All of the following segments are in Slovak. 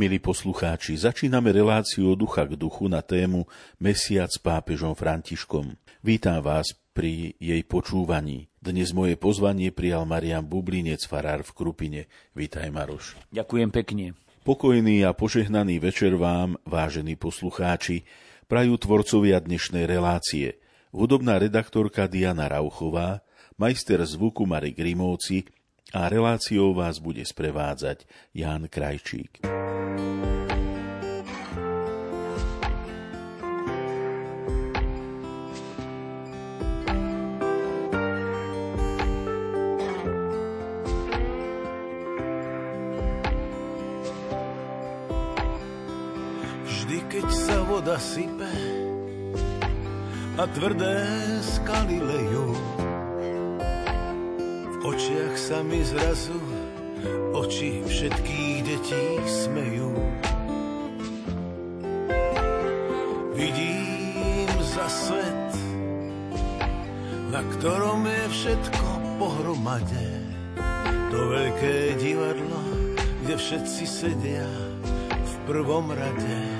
Milí poslucháči, začíname reláciu ducha k duchu na tému Mesiac s pápežom Františkom. Vítam vás pri jej počúvaní. Dnes moje pozvanie prijal Marian Bublinec, farár v Krupine. Vítaj, Maroš. Ďakujem pekne. Pokojný a požehnaný večer vám, vážení poslucháči, prajú tvorcovia dnešnej relácie. Hudobná redaktorka Diana Rauchová, majster zvuku Marek Grimovci a reláciou vás bude sprevádzať Ján Krajčík. Vždy, keď sa voda sype a tvrdé skaly lejú, očiach sa mi zrazu oči všetkých detí smejú. Vidím za svet, na ktorom je všetko pohromade. To veľké divadlo, kde všetci sedia v prvom rade.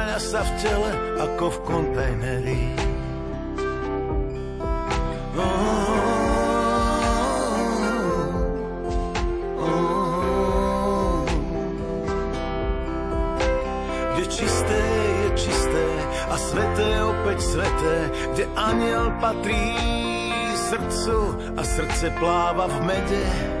sa v tele ako v kontajneri. sveté, kde aniel patrí srdcu a srdce pláva v mede.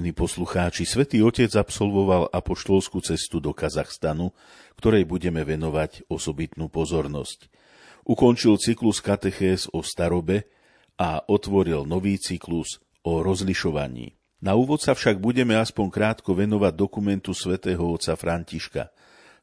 Vážení poslucháči, Svetý Otec absolvoval apoštolskú cestu do Kazachstanu, ktorej budeme venovať osobitnú pozornosť. Ukončil cyklus katechés o starobe a otvoril nový cyklus o rozlišovaní. Na úvod sa však budeme aspoň krátko venovať dokumentu svätého otca Františka.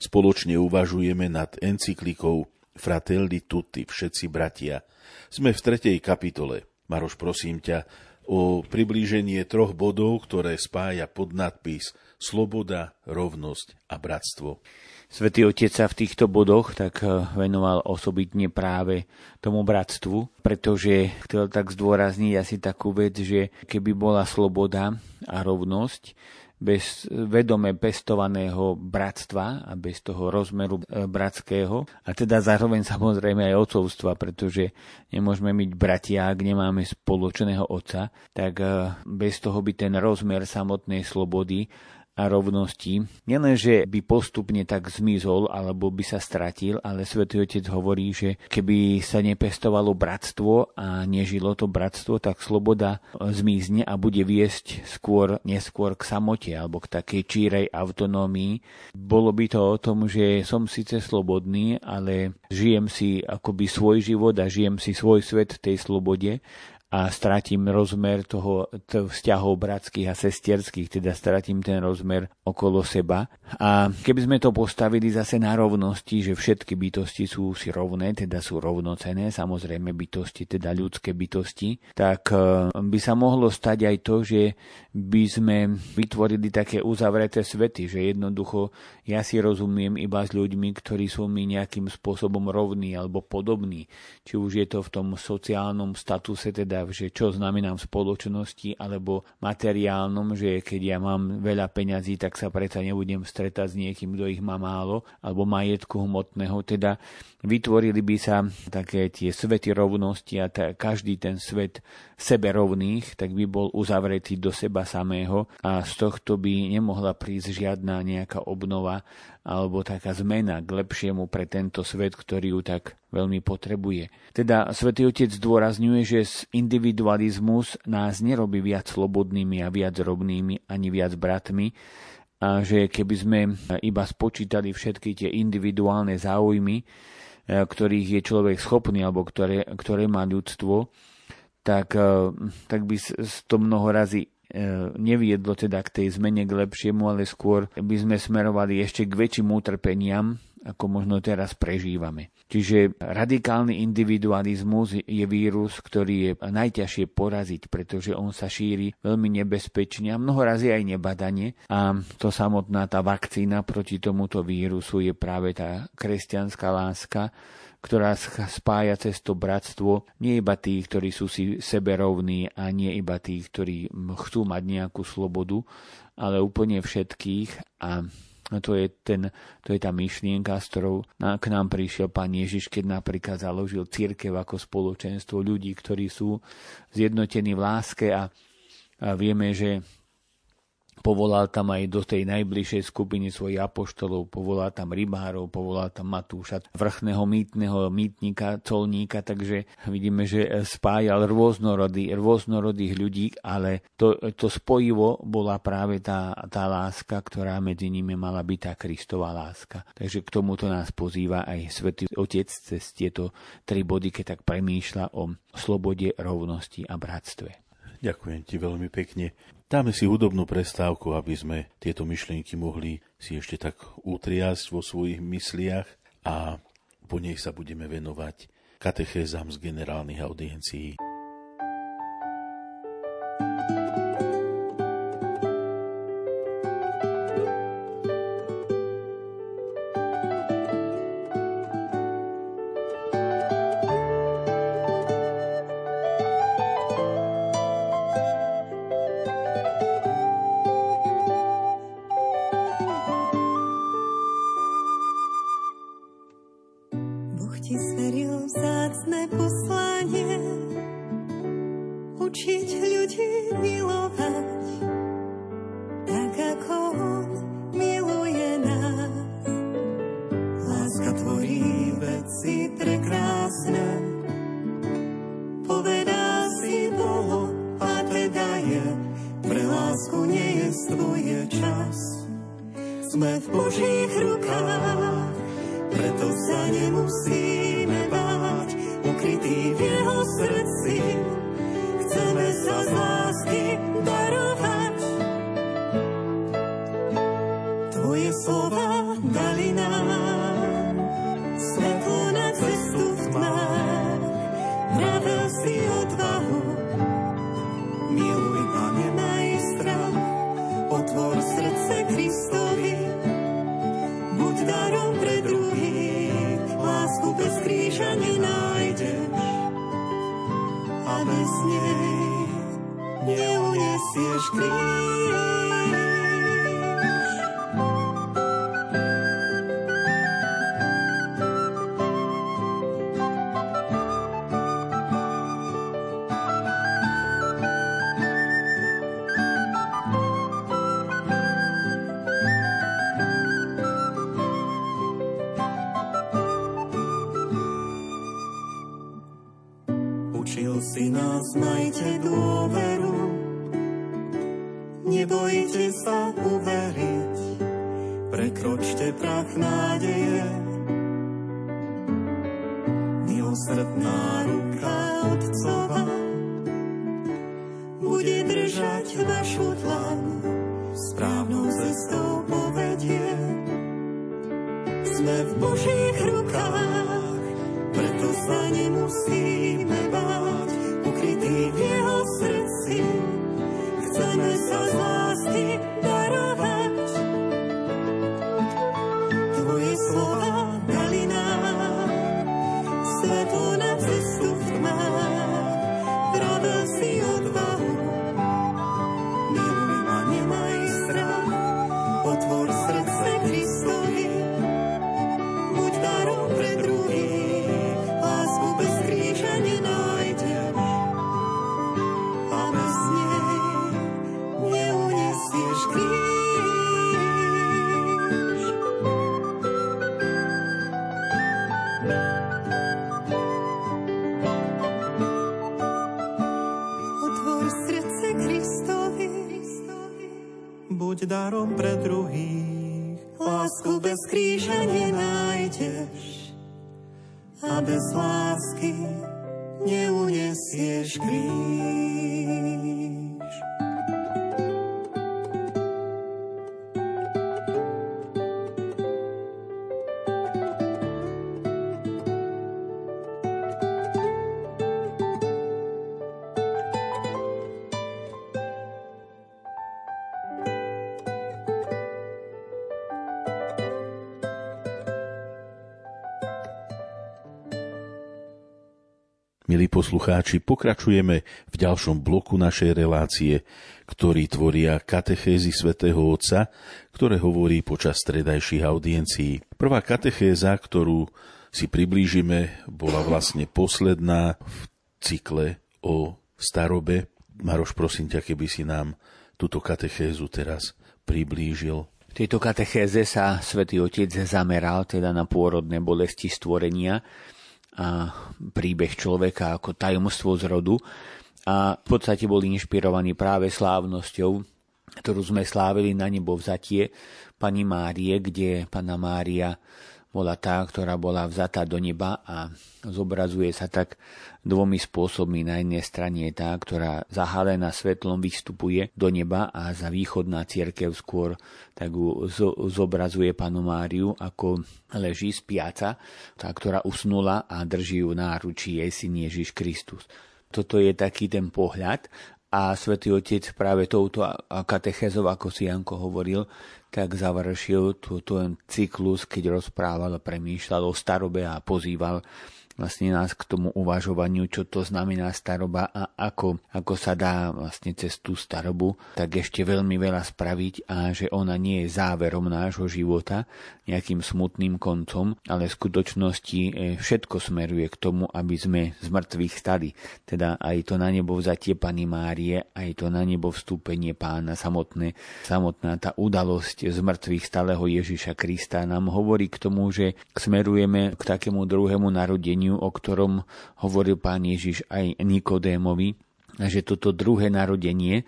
Spoločne uvažujeme nad encyklikou Fratelli Tutti, všetci bratia. Sme v tretej kapitole. Maroš, prosím ťa, o priblíženie troch bodov, ktoré spája pod nadpis Sloboda, rovnosť a bratstvo. Svetý Otec sa v týchto bodoch tak eh, venoval osobitne práve tomu bratstvu, pretože chcel tak zdôrazniť asi takú vec, že keby bola sloboda a rovnosť, bez vedome pestovaného bratstva a bez toho rozmeru eh, bratského. A teda zároveň samozrejme aj otcovstva, pretože nemôžeme byť bratia, ak nemáme spoločného otca, tak eh, bez toho by ten rozmer samotnej slobody a rovnosti, nielenže by postupne tak zmizol alebo by sa stratil, ale svätý Otec hovorí, že keby sa nepestovalo bratstvo a nežilo to bratstvo, tak sloboda zmizne a bude viesť skôr, neskôr k samote alebo k takej čírej autonómii. Bolo by to o tom, že som síce slobodný, ale žijem si akoby svoj život a žijem si svoj svet v tej slobode a stratím rozmer toho, toho vzťahov bratských a sestierských, teda stratím ten rozmer okolo seba. A keby sme to postavili zase na rovnosti, že všetky bytosti sú si rovné, teda sú rovnocené, samozrejme bytosti, teda ľudské bytosti, tak e, by sa mohlo stať aj to, že by sme vytvorili také uzavreté svety, že jednoducho ja si rozumiem iba s ľuďmi, ktorí sú mi nejakým spôsobom rovní alebo podobní. Či už je to v tom sociálnom statuse, teda teda, že čo znamenám v spoločnosti, alebo materiálnom, že keď ja mám veľa peňazí, tak sa predsa nebudem stretať s niekým, kto ich má málo, alebo majetku hmotného. Teda vytvorili by sa také tie svety rovnosti a ta, každý ten svet sebe rovných, tak by bol uzavretý do seba samého a z tohto by nemohla prísť žiadna nejaká obnova alebo taká zmena k lepšiemu pre tento svet, ktorý ju tak veľmi potrebuje. Teda svätý Otec zdôrazňuje, že individualizmus nás nerobí viac slobodnými a viac rovnými ani viac bratmi, a že keby sme iba spočítali všetky tie individuálne záujmy, ktorých je človek schopný alebo ktoré, ktoré má ľudstvo, tak, e, tak by to mnoho razy e, neviedlo teda k tej zmene k lepšiemu, ale skôr by sme smerovali ešte k väčším utrpeniam, ako možno teraz prežívame. Čiže radikálny individualizmus je vírus, ktorý je najťažšie poraziť, pretože on sa šíri veľmi nebezpečne a mnoho razy aj nebadane. A to samotná tá vakcína proti tomuto vírusu je práve tá kresťanská láska, ktorá spája cez to bratstvo nie iba tých, ktorí sú si seberovní a nie iba tých, ktorí chcú mať nejakú slobodu, ale úplne všetkých a to je, ten, to je tá myšlienka, s ktorou k nám prišiel pán Ježiš, keď napríklad založil církev ako spoločenstvo ľudí, ktorí sú zjednotení v láske a, a vieme, že Povolal tam aj do tej najbližšej skupiny svojich apoštolov, povolal tam rybárov, povolal tam Matúša, vrchného mýtneho mýtnika, colníka, takže vidíme, že spájal rôznorodý, rôznorodých ľudí, ale to, to spojivo bola práve tá, tá láska, ktorá medzi nimi mala byť tá Kristová láska. Takže k tomuto nás pozýva aj Svetý Otec cez tieto tri body, keď tak premýšľa o slobode, rovnosti a bratstve. Ďakujem ti veľmi pekne. Dáme si hudobnú prestávku, aby sme tieto myšlienky mohli si ešte tak utriasť vo svojich mysliach a po nej sa budeme venovať katechézam z generálnych audiencií. 买菜多 poslucháči, pokračujeme v ďalšom bloku našej relácie, ktorý tvoria katechézy svätého Otca, ktoré hovorí počas stredajších audiencií. Prvá katechéza, ktorú si priblížime, bola vlastne posledná v cykle o starobe. Maroš, prosím ťa, keby si nám túto katechézu teraz priblížil. Tejto katechéze sa svätý Otec zameral teda na pôrodné bolesti stvorenia, príbeh človeka ako tajomstvo z rodu. A v podstate boli inšpirovaní práve slávnosťou, ktorú sme slávili na nebo vzatie pani Márie, kde pana Mária bola tá, ktorá bola vzatá do neba a zobrazuje sa tak dvomi spôsobmi. Na jednej strane je tá, ktorá zahalená svetlom vystupuje do neba a za východná církev skôr tak zobrazuje panu Máriu, ako leží spiaca, tá, ktorá usnula a drží ju náručí jej syn Ježiš Kristus. Toto je taký ten pohľad a svätý Otec práve touto katechezov, ako si Janko hovoril, tak završil túto cyklus, keď rozprával a premýšľal o starobe a pozýval vlastne nás k tomu uvažovaniu, čo to znamená staroba a ako, ako sa dá vlastne cez tú starobu tak ešte veľmi veľa spraviť a že ona nie je záverom nášho života, nejakým smutným koncom, ale v skutočnosti e, všetko smeruje k tomu, aby sme z mŕtvych stali. Teda aj to na nebo vzatie Pany Márie, aj to na nebo vstúpenie pána samotné, samotná tá udalosť z mŕtvych stáleho Ježiša Krista nám hovorí k tomu, že smerujeme k takému druhému narodeniu, narodeniu, o ktorom hovoril pán Ježiš aj Nikodémovi, že toto druhé narodenie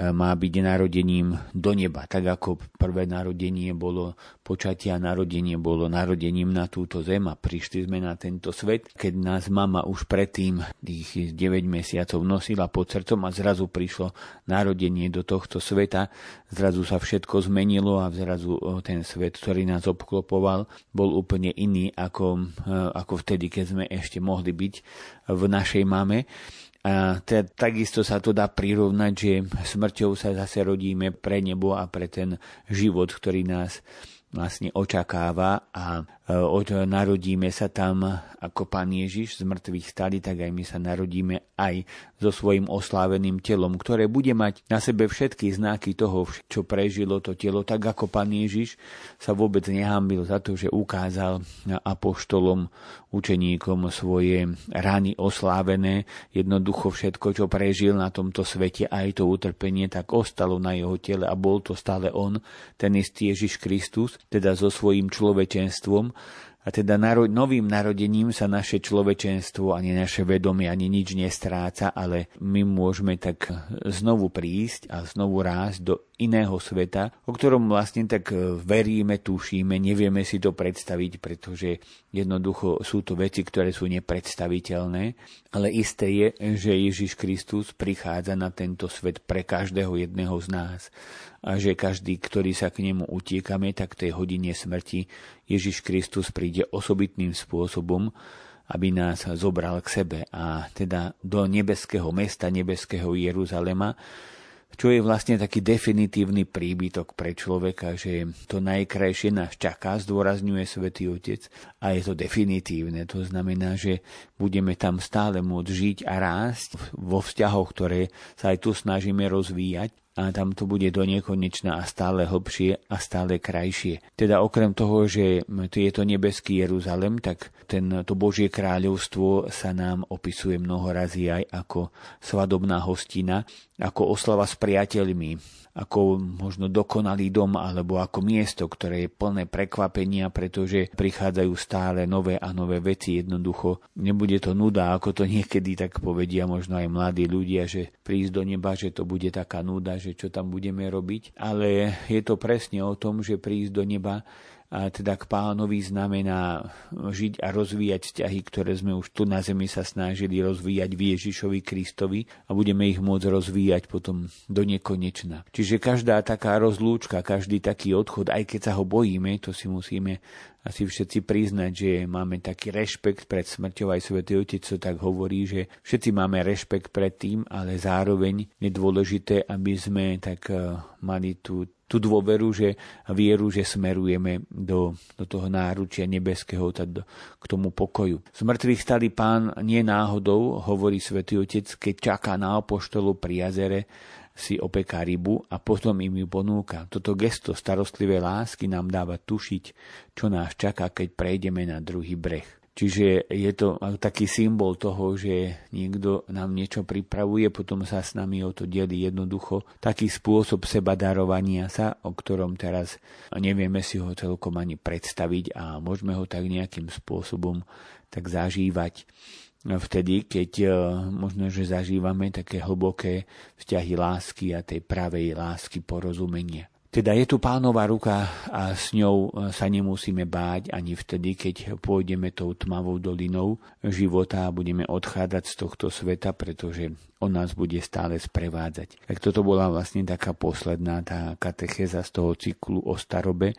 má byť narodením do neba. Tak ako prvé narodenie bolo počatia, narodenie bolo narodením na túto zem a prišli sme na tento svet, keď nás mama už predtým tých 9 mesiacov nosila pod srdcom a zrazu prišlo narodenie do tohto sveta, zrazu sa všetko zmenilo a zrazu ten svet, ktorý nás obklopoval, bol úplne iný ako, ako vtedy, keď sme ešte mohli byť v našej mame. A teda, takisto sa to dá prirovnať, že smrťou sa zase rodíme pre nebo a pre ten život, ktorý nás vlastne očakáva. A e, narodíme sa tam ako Pán Ježiš z mŕtvych stali, tak aj my sa narodíme aj so svojim osláveným telom, ktoré bude mať na sebe všetky znaky toho, čo prežilo to telo, tak ako Pán Ježiš sa vôbec nehambil za to, že ukázal apoštolom, učeníkom svoje rany oslávené, jednoducho všetko, čo prežil na tomto svete, aj to utrpenie, tak ostalo na jeho tele a bol to stále on, ten istý Ježiš Kristus, teda so svojím človečenstvom, teda naro- novým narodením sa naše človečenstvo, ani naše vedomie, ani nič nestráca, ale my môžeme tak znovu prísť a znovu rásť do iného sveta, o ktorom vlastne tak veríme, tušíme, nevieme si to predstaviť, pretože jednoducho sú to veci, ktoré sú nepredstaviteľné, ale isté je, že Ježiš Kristus prichádza na tento svet pre každého jedného z nás a že každý, ktorý sa k nemu utiekame, tak v tej hodine smrti Ježiš Kristus príde osobitným spôsobom, aby nás zobral k sebe a teda do nebeského mesta, nebeského Jeruzalema, čo je vlastne taký definitívny príbytok pre človeka, že to najkrajšie nás čaká, zdôrazňuje svätý Otec a je to definitívne. To znamená, že budeme tam stále môcť žiť a rásť vo vzťahoch, ktoré sa aj tu snažíme rozvíjať a tam to bude do nekonečna a stále hlbšie a stále krajšie. Teda okrem toho, že je to nebeský Jeruzalem, tak ten, to Božie kráľovstvo sa nám opisuje mnoho razy aj ako svadobná hostina, ako oslava s priateľmi, ako možno dokonalý dom alebo ako miesto, ktoré je plné prekvapenia, pretože prichádzajú stále nové a nové veci. Jednoducho nebude to nuda, ako to niekedy tak povedia možno aj mladí ľudia, že prísť do neba, že to bude taká nuda, že čo tam budeme robiť. Ale je to presne o tom, že prísť do neba a teda k pánovi znamená žiť a rozvíjať vzťahy, ktoré sme už tu na zemi sa snažili rozvíjať v Ježišovi Kristovi a budeme ich môcť rozvíjať potom do nekonečna. Čiže každá taká rozlúčka, každý taký odchod, aj keď sa ho bojíme, to si musíme asi všetci priznať, že máme taký rešpekt pred smrťou, aj Svetý Otec to tak hovorí, že všetci máme rešpekt pred tým, ale zároveň je dôležité, aby sme tak eh, mali tú tú dôveru, že vieru, že smerujeme do, do toho náručia nebeského, do, k tomu pokoju. Z mŕtvych stali pán nie náhodou, hovorí svätý Otec, keď čaká na apoštolu pri jazere, si opeká rybu a potom im ju ponúka. Toto gesto starostlivej lásky nám dáva tušiť, čo nás čaká, keď prejdeme na druhý breh. Čiže je to taký symbol toho, že niekto nám niečo pripravuje, potom sa s nami o to delí jednoducho. Taký spôsob seba darovania sa, o ktorom teraz nevieme si ho celkom ani predstaviť a môžeme ho tak nejakým spôsobom tak zažívať vtedy, keď e, možno, že zažívame také hlboké vzťahy lásky a tej pravej lásky porozumenia. Teda je tu pánova ruka a s ňou e, sa nemusíme báť ani vtedy, keď pôjdeme tou tmavou dolinou života a budeme odchádzať z tohto sveta, pretože on nás bude stále sprevádzať. Tak toto bola vlastne taká posledná tá katecheza z toho cyklu o starobe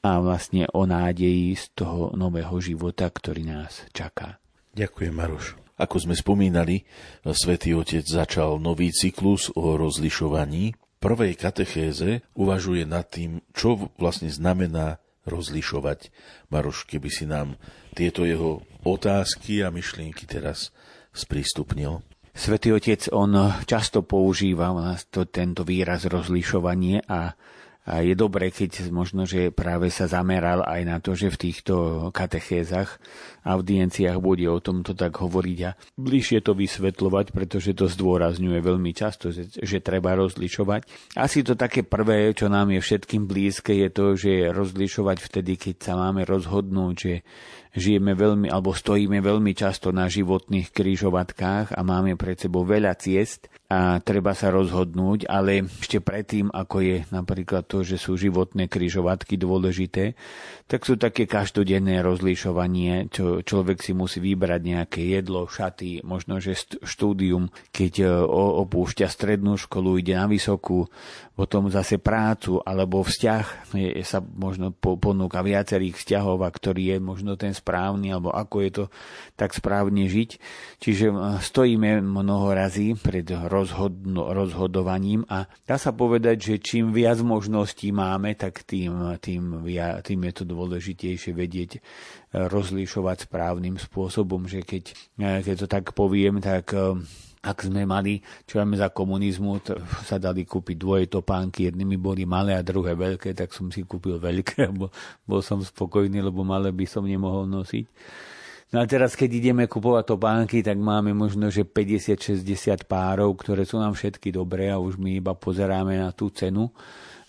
a vlastne o nádeji z toho nového života, ktorý nás čaká. Ďakujem, Maroš. Ako sme spomínali, Svetý Otec začal nový cyklus o rozlišovaní prvej katechéze uvažuje nad tým, čo vlastne znamená rozlišovať. Maroš, keby si nám tieto jeho otázky a myšlienky teraz sprístupnil. Svetý Otec, on často používa to, tento výraz rozlišovanie a a je dobré, keď možno, že práve sa zameral aj na to, že v týchto katechézach, audienciách bude o tomto tak hovoriť a bližšie to vysvetľovať, pretože to zdôrazňuje veľmi často, že, že treba rozlišovať. Asi to také prvé, čo nám je všetkým blízke, je to, že rozlišovať vtedy, keď sa máme rozhodnúť, že žijeme veľmi, alebo stojíme veľmi často na životných krížovatkách a máme pred sebou veľa ciest a treba sa rozhodnúť, ale ešte predtým, ako je napríklad to, že sú životné kryžovatky dôležité, tak sú také každodenné rozlišovanie, čo človek si musí vybrať nejaké jedlo, šaty, možno že štúdium, keď e, opúšťa strednú školu, ide na vysokú, potom zase prácu alebo vzťah, je, sa možno ponúka viacerých vzťahov, a ktorý je možno ten správny, alebo ako je to tak správne žiť. Čiže e, stojíme mnoho razy pred rozhodno, rozhodovaním a dá sa povedať, že čím viac možností máme, tak tým, tým, tým je to dôležitejšie vedieť eh, rozlišovať správnym spôsobom, že keď, eh, keď to tak poviem, tak eh, ak sme mali, čo máme za komunizmu, sa dali kúpiť dvoje topánky, jednými boli malé a druhé veľké, tak som si kúpil veľké, lebo bol som spokojný, lebo malé by som nemohol nosiť. No a teraz, keď ideme kupovať topánky, tak máme možno, že 50-60 párov, ktoré sú nám všetky dobré a už my iba pozeráme na tú cenu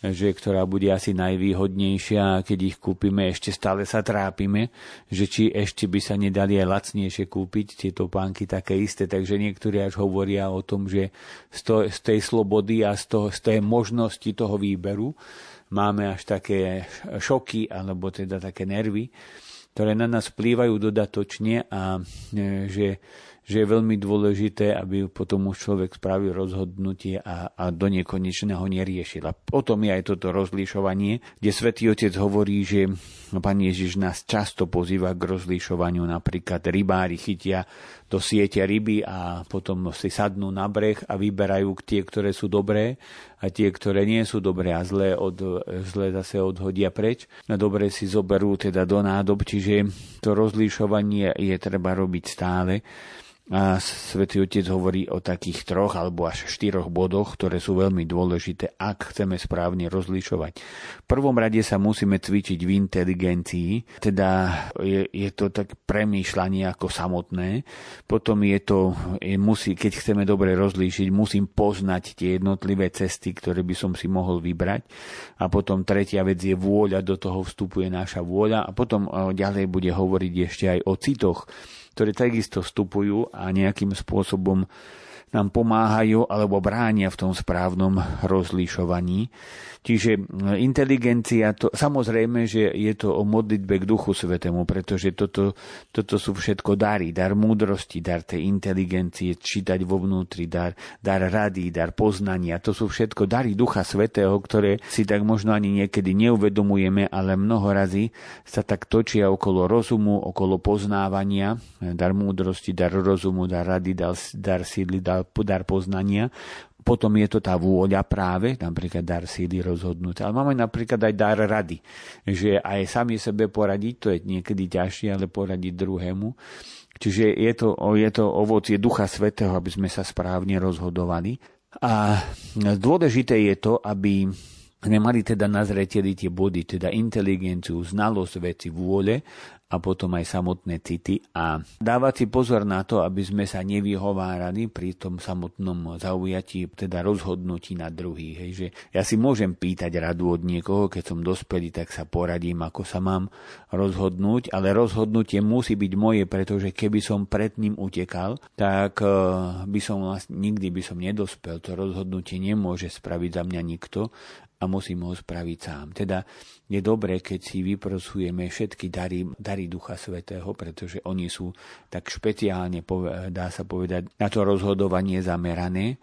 že ktorá bude asi najvýhodnejšia a keď ich kúpime, ešte stále sa trápime, že či ešte by sa nedali aj lacnejšie kúpiť tieto pánky také isté, takže niektorí až hovoria o tom, že z, to, z tej slobody a z, toho, z tej možnosti toho výberu máme až také šoky alebo teda také nervy, ktoré na nás vplývajú dodatočne a e, že že je veľmi dôležité, aby potom už človek spravil rozhodnutie a, a do nekonečného neriešil. A potom je aj toto rozlišovanie, kde svätý Otec hovorí, že Pán Ježiš nás často pozýva k rozlišovaniu. Napríklad rybári chytia do siete ryby a potom si sadnú na breh a vyberajú tie, ktoré sú dobré a tie, ktoré nie sú dobré a zlé, od, zlé zase odhodia preč. A dobre si zoberú teda do nádob, čiže to rozlišovanie je treba robiť stále. A Svetý Otec hovorí o takých troch alebo až štyroch bodoch, ktoré sú veľmi dôležité, ak chceme správne rozlišovať. V prvom rade sa musíme cvičiť v inteligencii, teda je, je to tak premýšľanie ako samotné. Potom je to, je, musí, keď chceme dobre rozlíšiť, musím poznať tie jednotlivé cesty, ktoré by som si mohol vybrať. A potom tretia vec je vôľa, do toho vstupuje naša vôľa. A potom ďalej bude hovoriť ešte aj o citoch, ktoré takisto vstupujú a nejakým spôsobom nám pomáhajú alebo bránia v tom správnom rozlišovaní. Čiže inteligencia, to, samozrejme, že je to o modlitbe k Duchu Svetému, pretože toto, toto sú všetko dary, dar múdrosti, dar tej inteligencie, čítať vo vnútri, dar, dar rady, dar poznania. To sú všetko dary Ducha Svetého, ktoré si tak možno ani niekedy neuvedomujeme, ale mnoho razy sa tak točia okolo rozumu, okolo poznávania, dar múdrosti, dar rozumu, dar rady, dar, dar sídly, dar, dar poznania potom je to tá vôľa práve, napríklad dar síly rozhodnúť. Ale máme napríklad aj dar rady, že aj sami sebe poradiť, to je niekedy ťažšie, ale poradiť druhému. Čiže je to, je to ovocie Ducha Svetého, aby sme sa správne rozhodovali. A dôležité je to, aby sme mali teda na zreteli tie body, teda inteligenciu, znalosť veci, vôle a potom aj samotné city a dávať si pozor na to, aby sme sa nevyhovárali pri tom samotnom zaujatí, teda rozhodnutí na druhých. Hej, že ja si môžem pýtať radu od niekoho, keď som dospelý, tak sa poradím, ako sa mám rozhodnúť, ale rozhodnutie musí byť moje, pretože keby som pred ním utekal, tak eh, by som vlastne nikdy by som nedospel. To rozhodnutie nemôže spraviť za mňa nikto a musím ho spraviť sám. Teda je dobré, keď si vyprosujeme všetky dary, dary Ducha Svetého, pretože oni sú tak špeciálne, dá sa povedať, na to rozhodovanie zamerané.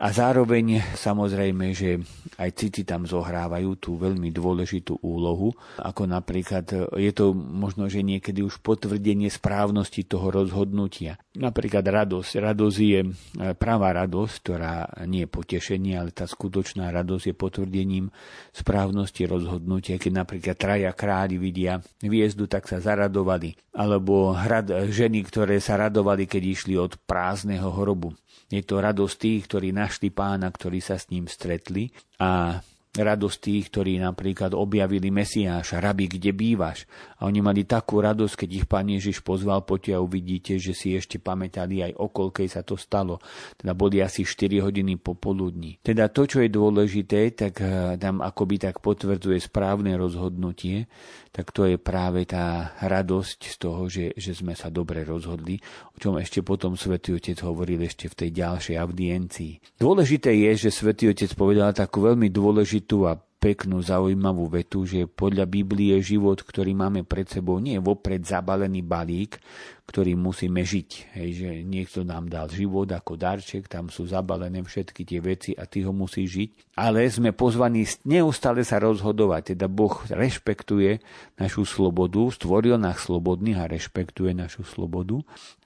A zároveň samozrejme, že aj city tam zohrávajú tú veľmi dôležitú úlohu, ako napríklad je to možno, že niekedy už potvrdenie správnosti toho rozhodnutia. Napríklad radosť. Radosť je e, pravá radosť, ktorá nie je potešenie, ale tá skutočná radosť je potvrdením správnosti rozhodnutia. Keď napríklad traja králi vidia hviezdu, tak sa zaradovali. Alebo hrad, ženy, ktoré sa radovali, keď išli od prázdneho hrobu. Je to radosť tých, ktorí našli pána, ktorí sa s ním stretli a radosť tých, ktorí napríklad objavili Mesiáša, rabi, kde bývaš. A oni mali takú radosť, keď ich pán Ježiš pozval, poďte a uvidíte, že si ešte pamätali aj o koľkej sa to stalo. Teda boli asi 4 hodiny popoludní. Teda to, čo je dôležité, tak eh, tam akoby tak potvrdzuje správne rozhodnutie, tak to je práve tá radosť z toho, že, že sme sa dobre rozhodli, o čom ešte potom Svetý Otec hovoril ešte v tej ďalšej audiencii. Dôležité je, že Svetý Otec povedal takú veľmi dôležitú a peknú, zaujímavú vetu, že podľa Biblie život, ktorý máme pred sebou, nie je vopred zabalený balík, ktorý musíme žiť. Hej, že niekto nám dal život ako darček, tam sú zabalené všetky tie veci a ty ho musíš žiť. Ale sme pozvaní neustále sa rozhodovať. Teda Boh rešpektuje našu slobodu, stvoril nás slobodných a rešpektuje našu slobodu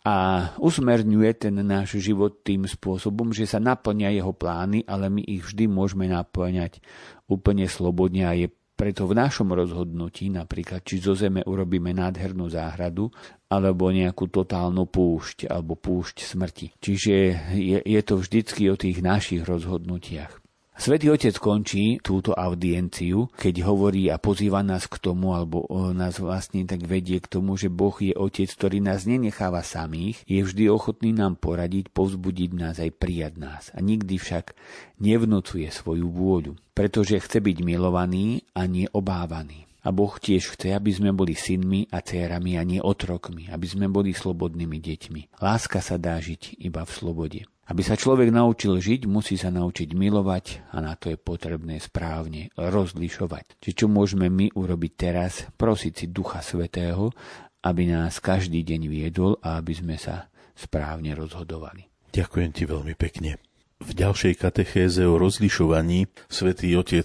a usmerňuje ten náš život tým spôsobom, že sa naplňa jeho plány, ale my ich vždy môžeme naplňať úplne slobodne a je preto v našom rozhodnutí, napríklad, či zo zeme urobíme nádhernú záhradu, alebo nejakú totálnu púšť, alebo púšť smrti. Čiže je, je to vždycky o tých našich rozhodnutiach. Svetý Otec končí túto audienciu, keď hovorí a pozýva nás k tomu, alebo nás vlastne tak vedie k tomu, že Boh je Otec, ktorý nás nenecháva samých, je vždy ochotný nám poradiť, povzbudiť nás aj prijať nás a nikdy však nevnúcuje svoju vôľu. pretože chce byť milovaný a nie obávaný. A Boh tiež chce, aby sme boli synmi a dcérami a nie otrokmi, aby sme boli slobodnými deťmi. Láska sa dá žiť iba v slobode. Aby sa človek naučil žiť, musí sa naučiť milovať a na to je potrebné správne rozlišovať. Čiže čo môžeme my urobiť teraz? Prosiť si Ducha Svetého, aby nás každý deň viedol a aby sme sa správne rozhodovali. Ďakujem ti veľmi pekne. V ďalšej katechéze o rozlišovaní svätý Otec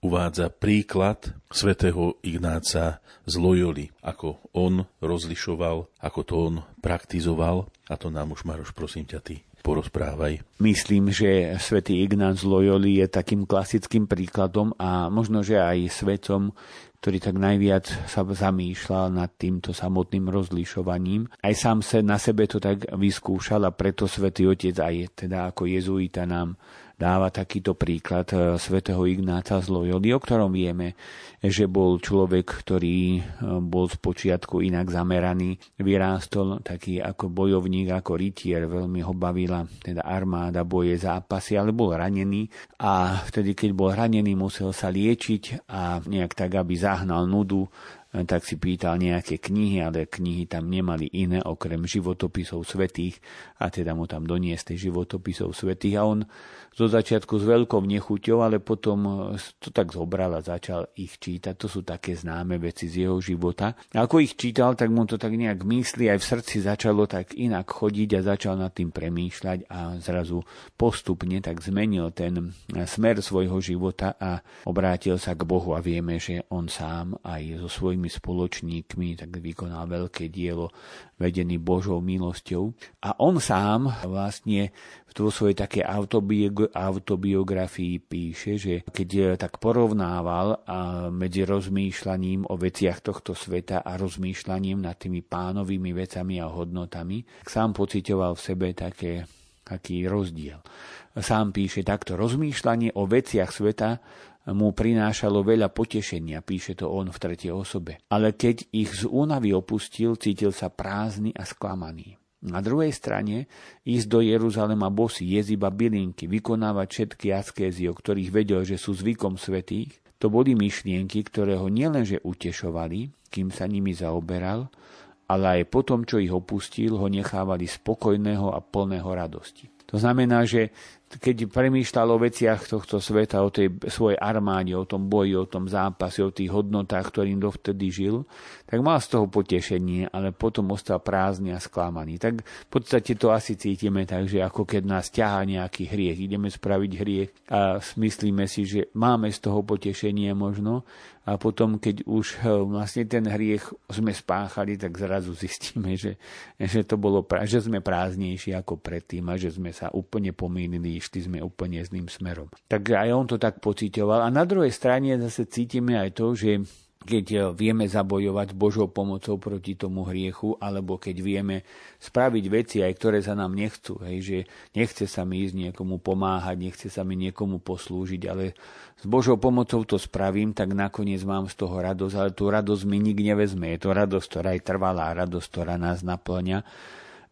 uvádza príklad svätého Ignáca z Loyoli, ako on rozlišoval, ako to on praktizoval. A to nám už, Maroš, prosím ťa, ty porozprávaj. Myslím, že svätý Ignác z Loyoli je takým klasickým príkladom a možno, že aj svetom, ktorý tak najviac sa zamýšľal nad týmto samotným rozlišovaním. Aj sám sa na sebe to tak vyskúšal a preto svätý Otec aj teda ako jezuita nám dáva takýto príklad eh, svätého Ignáca z Loyoli, o ktorom vieme, že bol človek, ktorý eh, bol z počiatku inak zameraný, vyrástol taký ako bojovník, ako rytier, veľmi ho bavila teda armáda, boje, zápasy, ale bol ranený. A vtedy, keď bol ranený, musel sa liečiť a nejak tak, aby zahnal nudu, tak si pýtal nejaké knihy, ale knihy tam nemali iné okrem životopisov svetých a teda mu tam doniesli životopisov svetých. A on zo začiatku s veľkou nechuťou, ale potom to tak zobral a začal ich čítať. To sú také známe veci z jeho života. A ako ich čítal, tak mu to tak nejak mysli, aj v srdci začalo tak inak chodiť a začal nad tým premýšľať a zrazu postupne tak zmenil ten smer svojho života a obrátil sa k Bohu a vieme, že on sám aj so svojimi spoločníkmi, tak vykonal veľké dielo vedený Božou milosťou. A on sám vlastne v svojej také autobiografii píše, že keď eh, tak porovnával medzi rozmýšľaním o veciach tohto sveta a rozmýšľaním nad tými pánovými vecami a hodnotami, sám pocitoval v sebe také, taký rozdiel. Sám píše takto, rozmýšľanie o veciach sveta mu prinášalo veľa potešenia, píše to on v tretej osobe. Ale keď ich z únavy opustil, cítil sa prázdny a sklamaný. Na druhej strane ísť do Jeruzalema bosy, jesť iba bylinky, vykonávať všetky askézy, o ktorých vedel, že sú zvykom svetých, to boli myšlienky, ktoré ho nielenže utešovali, kým sa nimi zaoberal, ale aj potom, čo ich opustil, ho nechávali spokojného a plného radosti. To znamená, že keď premýšľal o veciach tohto sveta, o tej svojej armáde, o tom boji, o tom zápase, o tých hodnotách, ktorým dovtedy žil, tak mal z toho potešenie, ale potom ostal prázdny a sklamaný. Tak v podstate to asi cítime tak, že ako keď nás ťahá nejaký hriech, ideme spraviť hriech a myslíme si, že máme z toho potešenie možno a potom, keď už eh, vlastne ten hriech sme spáchali, tak zrazu zistíme, že, že to bolo, že sme prázdnejší ako predtým a že sme sa úplne pomýlili išli sme úplne zlým smerom. Takže aj on to tak pocitoval. A na druhej strane zase cítime aj to, že keď eh, vieme zabojovať Božou pomocou proti tomu hriechu, alebo keď vieme spraviť veci, aj ktoré sa nám nechcú, hej, že nechce sa mi ísť niekomu pomáhať, nechce sa mi niekomu poslúžiť, ale s Božou pomocou to spravím, tak nakoniec mám z toho radosť, ale tú radosť mi nik nevezme. Je to radosť, ktorá je trvalá, radosť, ktorá nás naplňa.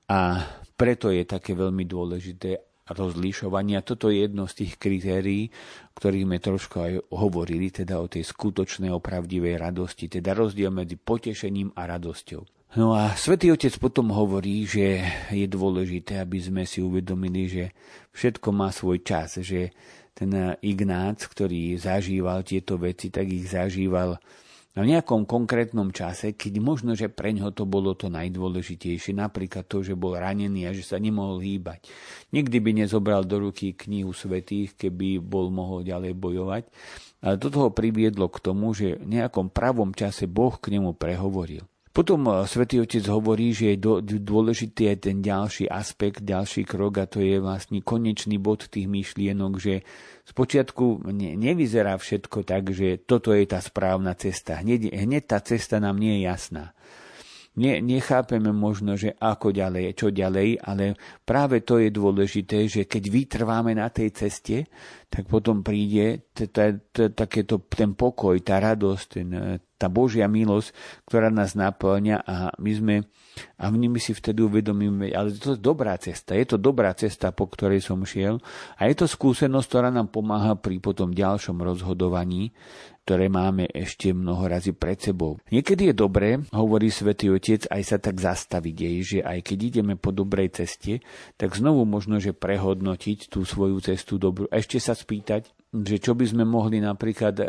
A preto je také veľmi dôležité, rozlišovania. Toto je jedno z tých kritérií, ktorých sme trošku aj hovorili, teda o tej skutočnej opravdivej radosti, teda rozdiel medzi potešením a radosťou. No a svätý Otec potom hovorí, že je dôležité, aby sme si uvedomili, že všetko má svoj čas, že ten Ignác, ktorý zažíval tieto veci, tak ich zažíval na nejakom konkrétnom čase, keď možno, že pre ňo to bolo to najdôležitejšie, napríklad to, že bol ranený a že sa nemohol hýbať. Nikdy by nezobral do ruky knihu svetých, keby bol mohol ďalej bojovať. Ale toto ho priviedlo k tomu, že v nejakom pravom čase Boh k nemu prehovoril. Potom eh, svätý Otec hovorí, že je dôležitý aj ten ďalší aspekt, ďalší krok a to je vlastne konečný bod tých myšlienok, že Spočiatku ne, nevyzerá všetko tak, že toto je tá správna cesta. Hneď, hneď tá cesta nám nie je jasná. Ne, nechápeme možno, že ako ďalej, čo ďalej, ale práve to je dôležité, že keď vytrváme na tej ceste, tak potom príde takéto, ten pokoj, tá radosť, ten, tá Božia milosť, ktorá nás naplňa a my sme a my si vtedy uvedomíme, ale to je dobrá cesta, je to dobrá cesta, po ktorej som šiel a je to skúsenosť, ktorá nám pomáha pri potom ďalšom rozhodovaní, ktoré máme ešte mnoho razy pred sebou. Niekedy je dobré, hovorí svätý Otec, aj sa tak zastaviť jej, že aj keď ideme po dobrej ceste, tak znovu možno, že prehodnotiť tú svoju cestu dobrú. Ešte sa spýtať, že čo by sme mohli napríklad e,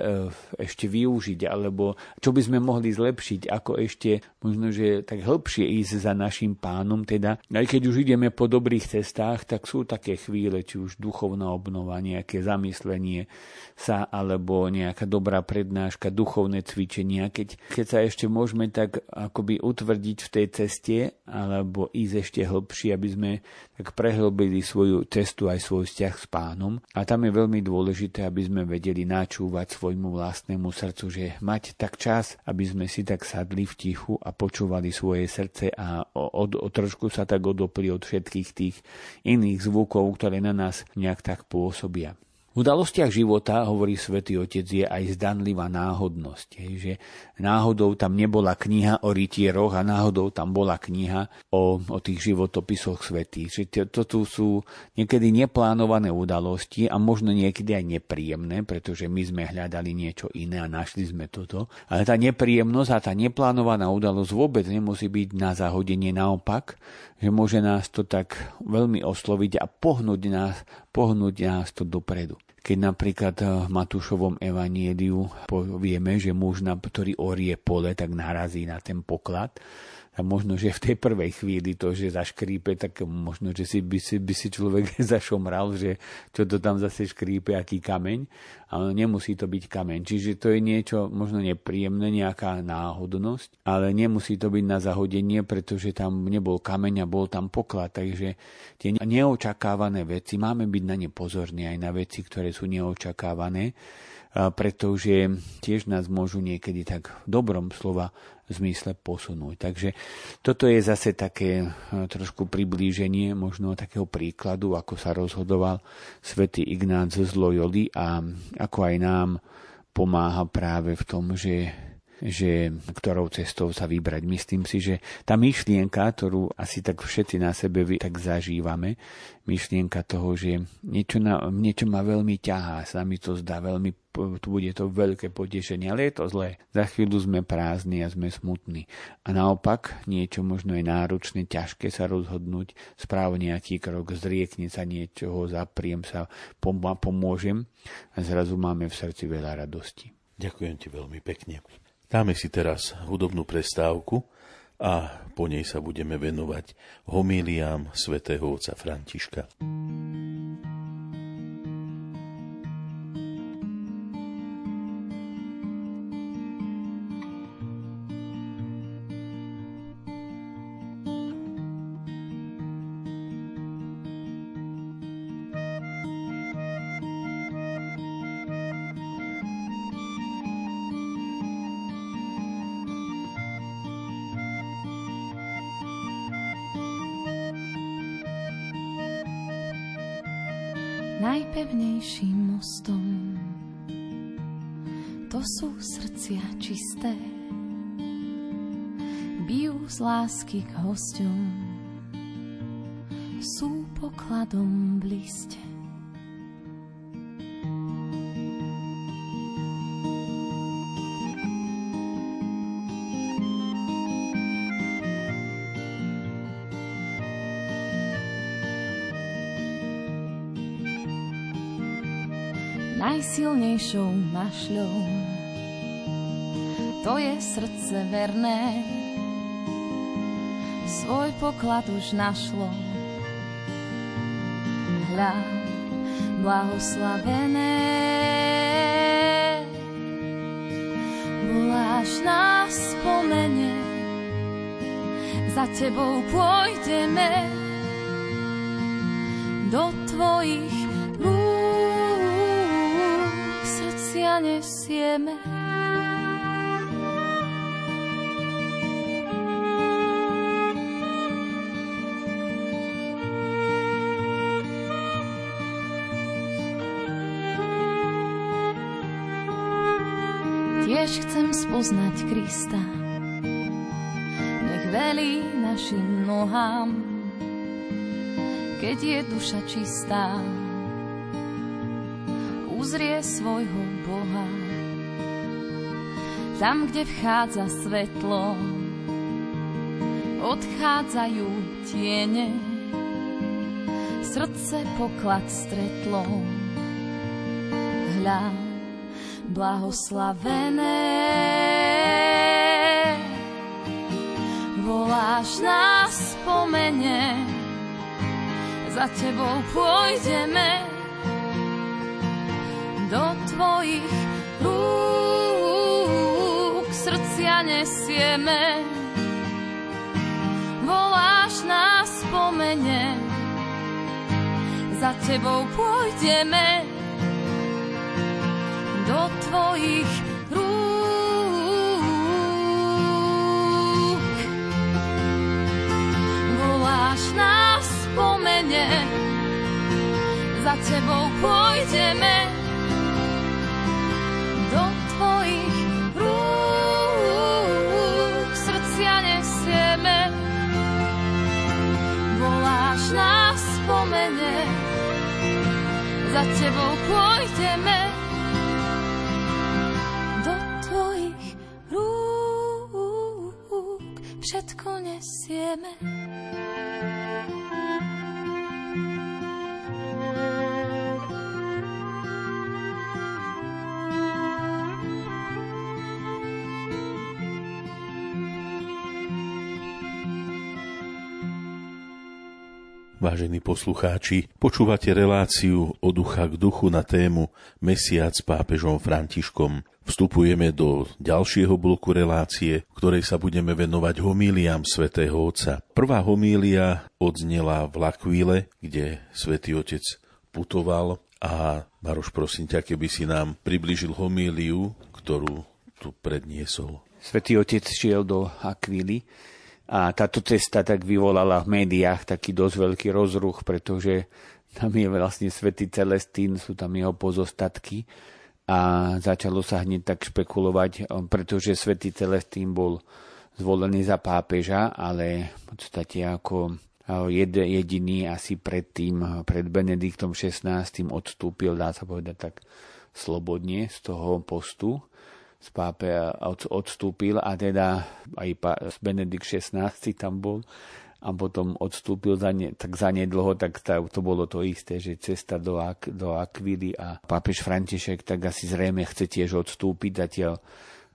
ešte využiť, alebo čo by sme mohli zlepšiť, ako ešte možno, že tak hĺbšie ísť za našim pánom. Teda, aj keď už ideme po dobrých cestách, tak sú také chvíle, či už duchovná obnova, nejaké zamyslenie sa, alebo nejaká dobrá prednáška, duchovné cvičenia, keď, keď sa ešte môžeme tak akoby utvrdiť v tej ceste, alebo ísť ešte hĺbšie, aby sme tak prehlbili svoju cestu aj svoj vzťah s pánom. A tam je veľmi dôležité, aby sme vedeli načúvať svojmu vlastnému srdcu, že mať tak čas, aby sme si tak sadli v tichu a počúvali svoje srdce a od, od, trošku sa tak odopli od všetkých tých iných zvukov, ktoré na nás nejak tak pôsobia. V udalostiach života, hovorí svätý Otec, je aj zdanlivá náhodnosť. Hej, že náhodou tam nebola kniha o rytieroch a náhodou tam bola kniha o, o tých životopisoch svetých. Že to, tu sú niekedy neplánované udalosti a možno niekedy aj nepríjemné, pretože my sme hľadali niečo iné a našli sme toto. Ale tá nepríjemnosť a tá neplánovaná udalosť vôbec nemusí byť na zahodenie naopak, že môže nás to tak veľmi osloviť a pohnúť nás, pohnúť nás to dopredu. Keď napríklad v Matúšovom evanieliu povieme, že muž, ktorý orie pole, tak narazí na ten poklad, a možno, že v tej prvej chvíli to, že zaškrípe, tak možno, že si by, si by si človek zašomral, že čo to tam zase škrípe, aký kameň, ale nemusí to byť kameň. Čiže to je niečo možno nepríjemné, nejaká náhodnosť, ale nemusí to byť na zahodenie, pretože tam nebol kameň a bol tam poklad. Takže tie neočakávané veci, máme byť na ne pozorní aj na veci, ktoré sú neočakávané, pretože tiež nás môžu niekedy tak dobrom slova zmysle posunúť. Takže toto je zase také eh, trošku priblíženie možno takého príkladu, ako sa rozhodoval svätý Ignác z Loyoli a ako aj nám pomáha práve v tom, že že ktorou cestou sa vybrať. Myslím si, že tá myšlienka, ktorú asi tak všetci na sebe tak zažívame, myšlienka toho, že niečo, na, niečo ma veľmi ťahá, sa mi to zdá veľmi, tu bude to veľké potešenie, ale je to zlé. Za chvíľu sme prázdni a sme smutní. A naopak, niečo možno je náročné, ťažké sa rozhodnúť, správ nejaký krok, zriekne sa niečoho, zapriem sa, pomôžem a zrazu máme v srdci veľa radosti. Ďakujem ti veľmi pekne. Dáme si teraz hudobnú prestávku a po nej sa budeme venovať homíliám svätého otca Františka. Najpevnejším mostom. To sú srdcia čisté, bijú z lásky k hosťom, sú pokladom v najsilnejšou mašľou. To je srdce verné, svoj poklad už našlo. Hľa, blahoslavené, voláš nás spomene, za tebou pôjdeme do tvojich nesieme. Tie tiež chcem spoznať Krista. Nech velí našim nohám, keď je duša čistá, uzrie svojho Boha. Tam, kde vchádza svetlo, odchádzajú tiene, srdce poklad stretlo. Hľa, blahoslavené, voláš nás spomene, za tebou pôjdeme do tvojich rúk, srdcia nesieme voláš nás spomene, za tebou pôjdeme do tvojich rúk. Voláš nás spomene, za tebou pôjdeme tebou pôjdeme do tvojich rúk, všetko nesieme. Vážení poslucháči, počúvate reláciu od ducha k duchu na tému Mesiac s pápežom Františkom. Vstupujeme do ďalšieho bloku relácie, v ktorej sa budeme venovať homíliám svätého Otca. Prvá homília odznela v Lakvíle, kde svätý Otec putoval a Maroš, prosím ťa, keby si nám približil homíliu, ktorú tu predniesol. Svetý Otec šiel do Akvíly, a táto cesta tak vyvolala v médiách taký dosť veľký rozruch, pretože tam je vlastne svätý Celestín, sú tam jeho pozostatky a začalo sa hneď tak špekulovať, pretože svätý Celestín bol zvolený za pápeža, ale v podstate ako jediný asi predtým, pred Benediktom XVI odstúpil, dá sa povedať tak slobodne z toho postu z pápe odstúpil a teda aj Benedikt XVI tam bol a potom odstúpil za ne, tak za nedlho, tak to bolo to isté, že cesta do, Ak, do Akvily a pápež František tak asi zrejme chce tiež odstúpiť, zatiaľ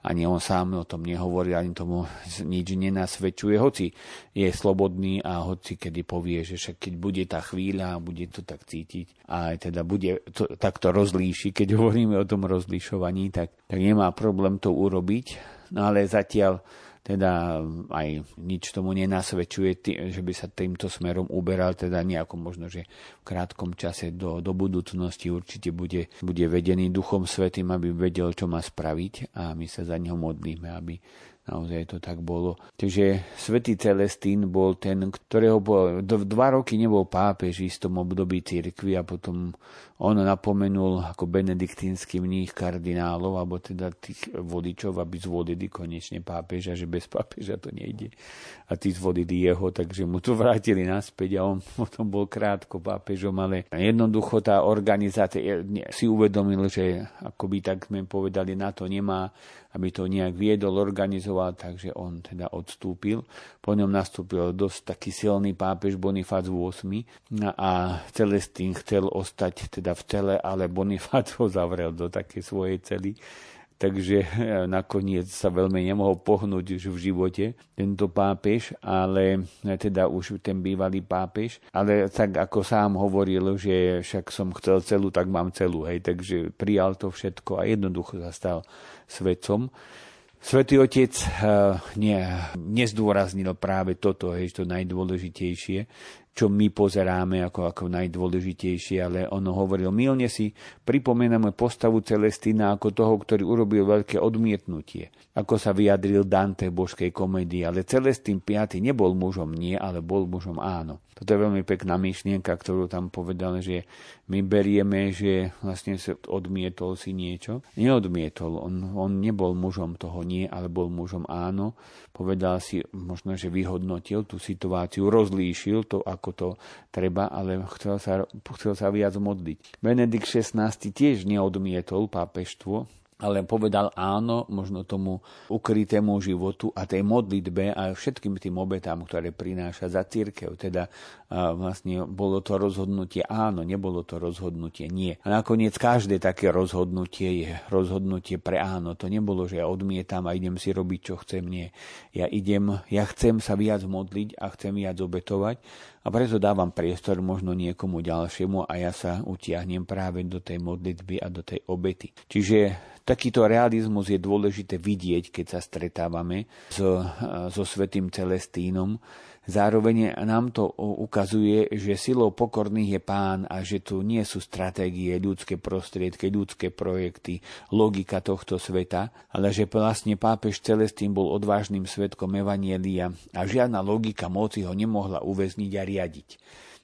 ani on sám o tom nehovorí, ani tomu nič nenasvedčuje, hoci je slobodný a hoci kedy povie, že však keď bude tá chvíľa a bude to tak cítiť a teda bude to, takto rozlíši, keď hovoríme o tom rozlišovaní, tak, tak nemá problém to urobiť, no ale zatiaľ teda aj nič tomu nenasvedčuje, že by sa týmto smerom uberal, teda nejako možno, že v krátkom čase do, do budúcnosti určite bude, bude vedený Duchom Svetým, aby vedel, čo má spraviť a my sa za neho modlíme, aby Naozaj to tak bolo. Takže svätý Celestín bol ten, ktorého bol, dva roky nebol pápež v istom období cirkvi a potom on napomenul ako benediktínsky mních kardinálov, alebo teda tých vodičov, aby zvolili konečne pápeža, že bez pápeža to nejde. A tí zvolili jeho, takže mu to vrátili naspäť a on potom bol krátko pápežom, ale jednoducho tá organizácia si uvedomil, že akoby tak sme povedali, na to nemá aby to nejak viedol, organizoval, takže on teda odstúpil. Po ňom nastúpil dosť taký silný pápež Bonifác VIII a Celestín chcel ostať teda v cele, ale Bonifác ho zavrel do také svojej cely takže eh, nakoniec sa veľmi nemohol pohnúť už v živote tento pápež, ale eh, teda už ten bývalý pápež, ale tak ako sám hovoril, že však som chcel celú, tak mám celú, hej, takže prijal to všetko a jednoducho sa stal svetcom. Svetý Otec uh, nie, nezdôraznil práve toto, hej, to najdôležitejšie, čo my pozeráme ako, ako najdôležitejšie, ale ono hovoril, milne si pripomenáme postavu Celestína ako toho, ktorý urobil veľké odmietnutie, ako sa vyjadril Dante v božskej komedii, ale Celestín 5. nebol mužom nie, ale bol mužom áno. Toto je veľmi pekná myšlienka, ktorú tam povedal, že my berieme, že vlastne odmietol si niečo. Neodmietol, on, on nebol mužom toho nie, ale bol mužom áno. Povedal si, možno, že vyhodnotil tú situáciu, rozlíšil to, ako to treba, ale chcel sa, chcel sa viac modliť. Benedikt XVI tiež neodmietol pápeštvo, ale povedal áno možno tomu ukrytému životu a tej modlitbe a všetkým tým obetám, ktoré prináša za církev. Teda vlastne bolo to rozhodnutie áno, nebolo to rozhodnutie nie. A nakoniec každé také rozhodnutie je rozhodnutie pre áno. To nebolo, že ja odmietam a idem si robiť, čo chcem. Nie. Ja idem, ja chcem sa viac modliť a chcem viac obetovať a preto dávam priestor možno niekomu ďalšiemu a ja sa utiahnem práve do tej modlitby a do tej obety. Čiže takýto realizmus je dôležité vidieť, keď sa stretávame so, so svetým Celestínom, Zároveň nám to ukazuje, že silou pokorných je pán a že tu nie sú stratégie, ľudské prostriedky, ľudské projekty, logika tohto sveta, ale že vlastne pápež Celestín bol odvážnym svetkom Evanielia a žiadna logika moci ho nemohla uväzniť a riadiť.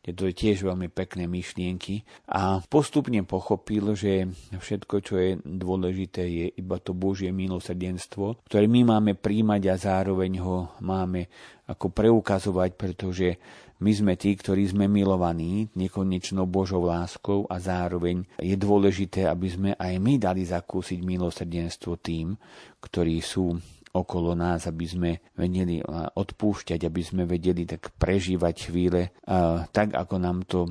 To je tiež veľmi pekné myšlienky. A postupne pochopil, že všetko, čo je dôležité, je iba to Božie milosrdenstvo, ktoré my máme príjmať a zároveň ho máme ako preukazovať, pretože my sme tí, ktorí sme milovaní nekonečnou Božou láskou a zároveň je dôležité, aby sme aj my dali zakúsiť milosrdenstvo tým, ktorí sú okolo nás, aby sme vedeli odpúšťať, aby sme vedeli tak prežívať chvíle tak, ako nám to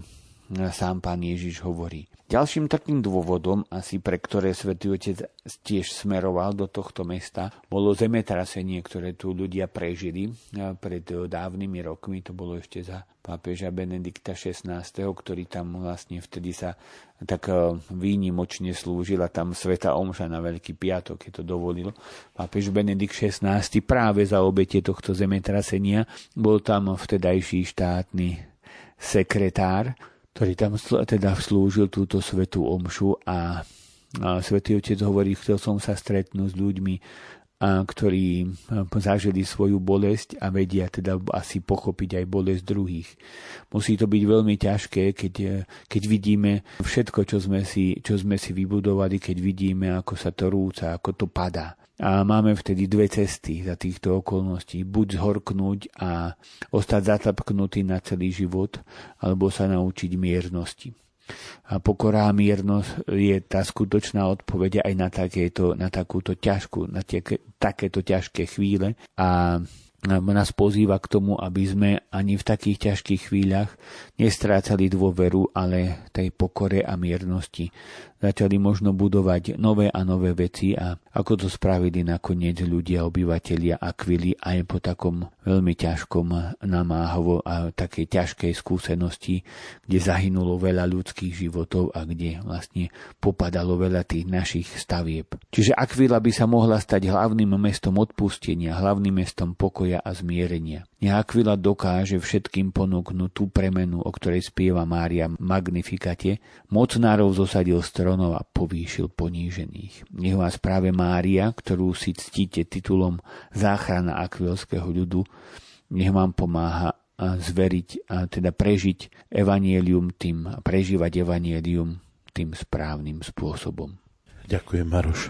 sám pán Ježiš hovorí. Ďalším takým dôvodom, asi pre ktoré svätý Otec tiež smeroval do tohto mesta, bolo zemetrasenie, ktoré tu ľudia prežili pred dávnymi rokmi. To bolo ešte za pápeža Benedikta XVI, ktorý tam vlastne vtedy sa tak výnimočne slúžila tam Sveta Omša na Veľký piatok, keď to dovolil. Pápež Benedikt XVI práve za obete tohto zemetrasenia bol tam vtedajší štátny sekretár ktorý tam teda slúžil túto svetú omšu a, svätý Otec hovorí, chcel som sa stretnúť s ľuďmi, ktorí zažili svoju bolesť a vedia teda asi pochopiť aj bolesť druhých. Musí to byť veľmi ťažké, keď, keď vidíme všetko, čo sme, si, čo sme si vybudovali, keď vidíme, ako sa to rúca, ako to padá. A máme vtedy dve cesty za týchto okolností. Buď zhorknúť a ostať zatlpknutý na celý život, alebo sa naučiť miernosti. A pokora a miernosť je tá skutočná odpoveď aj na, takéto, na takúto ťažkú, na tie, takéto ťažké chvíle. A nás pozýva k tomu, aby sme ani v takých ťažkých chvíľach nestrácali dôveru, ale tej pokore a miernosti začali možno budovať nové a nové veci a ako to spravili nakoniec ľudia, obyvateľia Akvily aj po takom veľmi ťažkom namáhovo a takej ťažkej skúsenosti, kde zahynulo veľa ľudských životov a kde vlastne popadalo veľa tých našich stavieb. Čiže Akvila by sa mohla stať hlavným mestom odpustenia, hlavným mestom pokoja a zmierenia. Nech Akvila dokáže všetkým ponúknuť tú premenu, o ktorej spieva Mária Magnifikate, mocnárov zosadil stronov a povýšil ponížených. Nech vás práve Mária, ktorú si ctíte titulom záchrana akvilského ľudu, nech vám pomáha zveriť a teda prežiť evanielium tým, prežívať evanielium tým správnym spôsobom. Ďakujem, Maroš.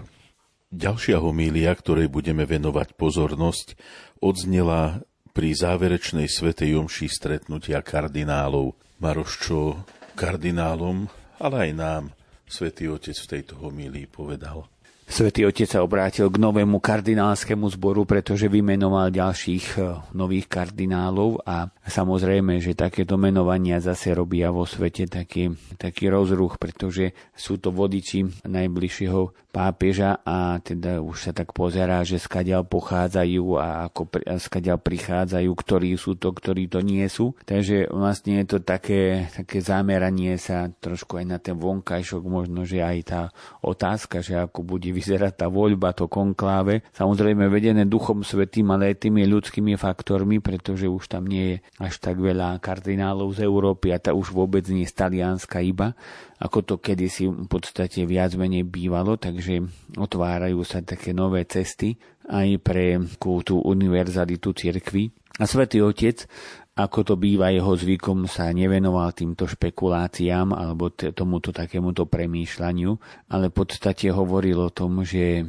Ďalšia homília, ktorej budeme venovať pozornosť, odznela pri záverečnej svetej omši stretnutia kardinálov. Maroš, čo kardinálom, ale aj nám, svätý Otec v tejto homílii povedal. Svetý Otec sa obrátil k novému kardinálskému zboru, pretože vymenoval ďalších e, nových kardinálov a samozrejme, že takéto menovania zase robia vo svete taký, taký rozruch, pretože sú to vodiči najbližšieho pápeža a teda už sa tak pozerá, že skadiaľ pochádzajú a ako skadiaľ prichádzajú, ktorí sú to, ktorí to nie sú. Takže vlastne je to také, také zameranie sa trošku aj na ten vonkajšok, možno, že aj tá otázka, že ako bude vyzerať tá voľba, to konkláve. Samozrejme vedené Duchom Svetým, ale aj tými ľudskými faktormi, pretože už tam nie je až tak veľa kardinálov z Európy a tá už vôbec nie je Talianska iba, ako to kedysi v podstate viac menej bývalo, takže otvárajú sa také nové cesty aj pre tú univerzalitu cirkvy. A svätý Otec, ako to býva jeho zvykom, sa nevenoval týmto špekuláciám alebo tomuto takémuto premýšľaniu, ale v podstate hovoril o tom, že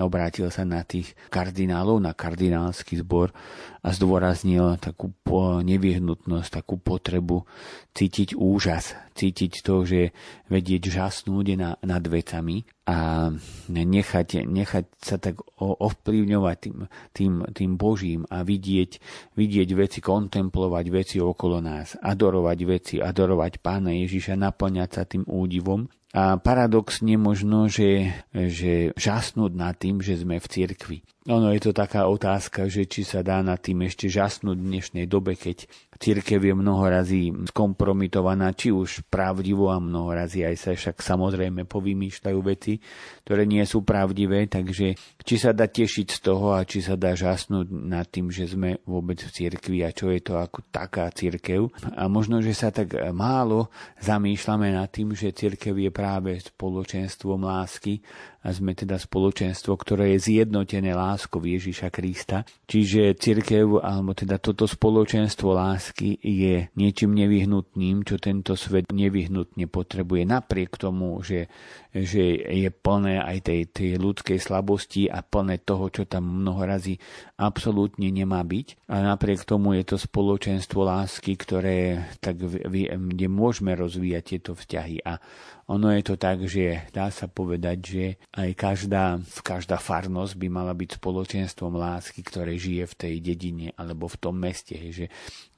obrátil sa na tých kardinálov, na kardinálsky zbor a zdôraznil takú nevyhnutnosť, takú potrebu cítiť úžas, cítiť to, že vedieť žasnúť na, nad vecami a nechať, nechať sa tak ovplyvňovať tým, tým, tým Božím a vidieť, vidieť veci, kontemplovať veci okolo nás, adorovať veci, adorovať Pána Ježiša, naplňať sa tým údivom a paradoxne možno, že, že žasnúť nad tým, že sme v cirkvi. Ono je to taká otázka, že či sa dá nad tým ešte žasnúť v dnešnej dobe, keď církev je mnoho razy skompromitovaná, či už pravdivo a mnoho razy aj sa však samozrejme povymýšľajú veci, ktoré nie sú pravdivé, takže či sa dá tešiť z toho a či sa dá žasnúť nad tým, že sme vôbec v cirkvi a čo je to ako taká církev. A možno, že sa tak málo zamýšľame nad tým, že církev je práve spoločenstvom lásky a sme teda spoločenstvo, ktoré je zjednotené láskou Ježiša Krista. Čiže cirkev, alebo teda toto spoločenstvo lásky je niečím nevyhnutným, čo tento svet nevyhnutne potrebuje. Napriek tomu, že, že je plné aj tej, tej ľudskej slabosti a plné toho, čo tam mnoho razy absolútne nemá byť. A napriek tomu je to spoločenstvo lásky, ktoré tak, kde môžeme rozvíjať tieto vzťahy. A ono je to tak, že dá sa povedať, že aj každá, každá farnosť by mala byť spoločenstvom lásky, ktoré žije v tej dedine alebo v tom meste. Že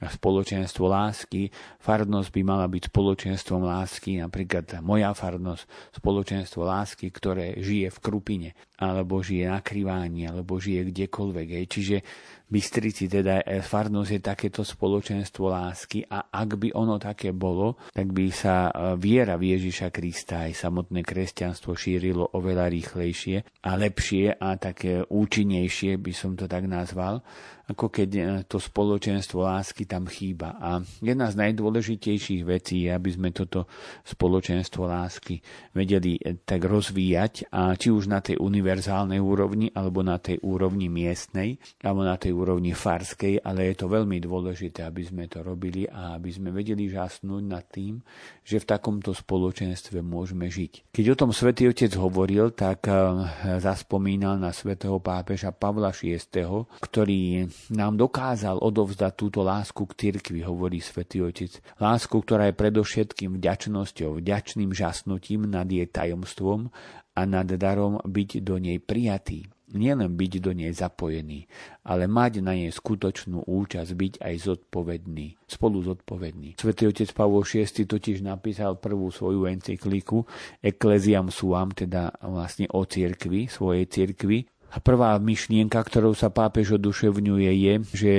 spoločenstvo lásky, farnosť by mala byť spoločenstvom lásky, napríklad moja farnosť, spoločenstvo lásky, ktoré žije v Krupine, alebo žije na Kriváni, alebo žije kdekoľvek. Hej. Čiže Bystrici teda farnosť je takéto spoločenstvo lásky a ak by ono také bolo, tak by sa e, viera v Ježiša Krista aj samotné kresťanstvo šírilo oveľa rýchlejšie a lepšie a také účinnejšie, by som to tak nazval, ako keď e, to spoločenstvo lásky tam chýba. A jedna z najdôležitejších vecí je, aby sme toto spoločenstvo lásky vedeli e, tak rozvíjať a či už na tej univerzálnej úrovni, alebo na tej úrovni miestnej, alebo na tej úrovni farskej, ale je to veľmi dôležité, aby sme to robili a aby sme vedeli žasnúť nad tým, že v takomto spoločenstve môžeme žiť. Keď o tom svätý Otec hovoril, tak e, zaspomínal na svätého pápeža Pavla VI, ktorý nám dokázal odovzdať túto lásku k cirkvi, hovorí svätý Otec. Lásku, ktorá je predovšetkým vďačnosťou, vďačným žasnutím nad jej tajomstvom a nad darom byť do nej prijatý. Nielen byť do nej zapojený, ale mať na nej skutočnú účasť, byť aj zodpovedný, spolu zodpovedný. Svetý otec Pavol VI totiž napísal prvú svoju encykliku Ecclesiam Suam, teda vlastne o cirkvi, svojej cirkvi, prvá myšlienka, ktorou sa pápež oduševňuje, je, že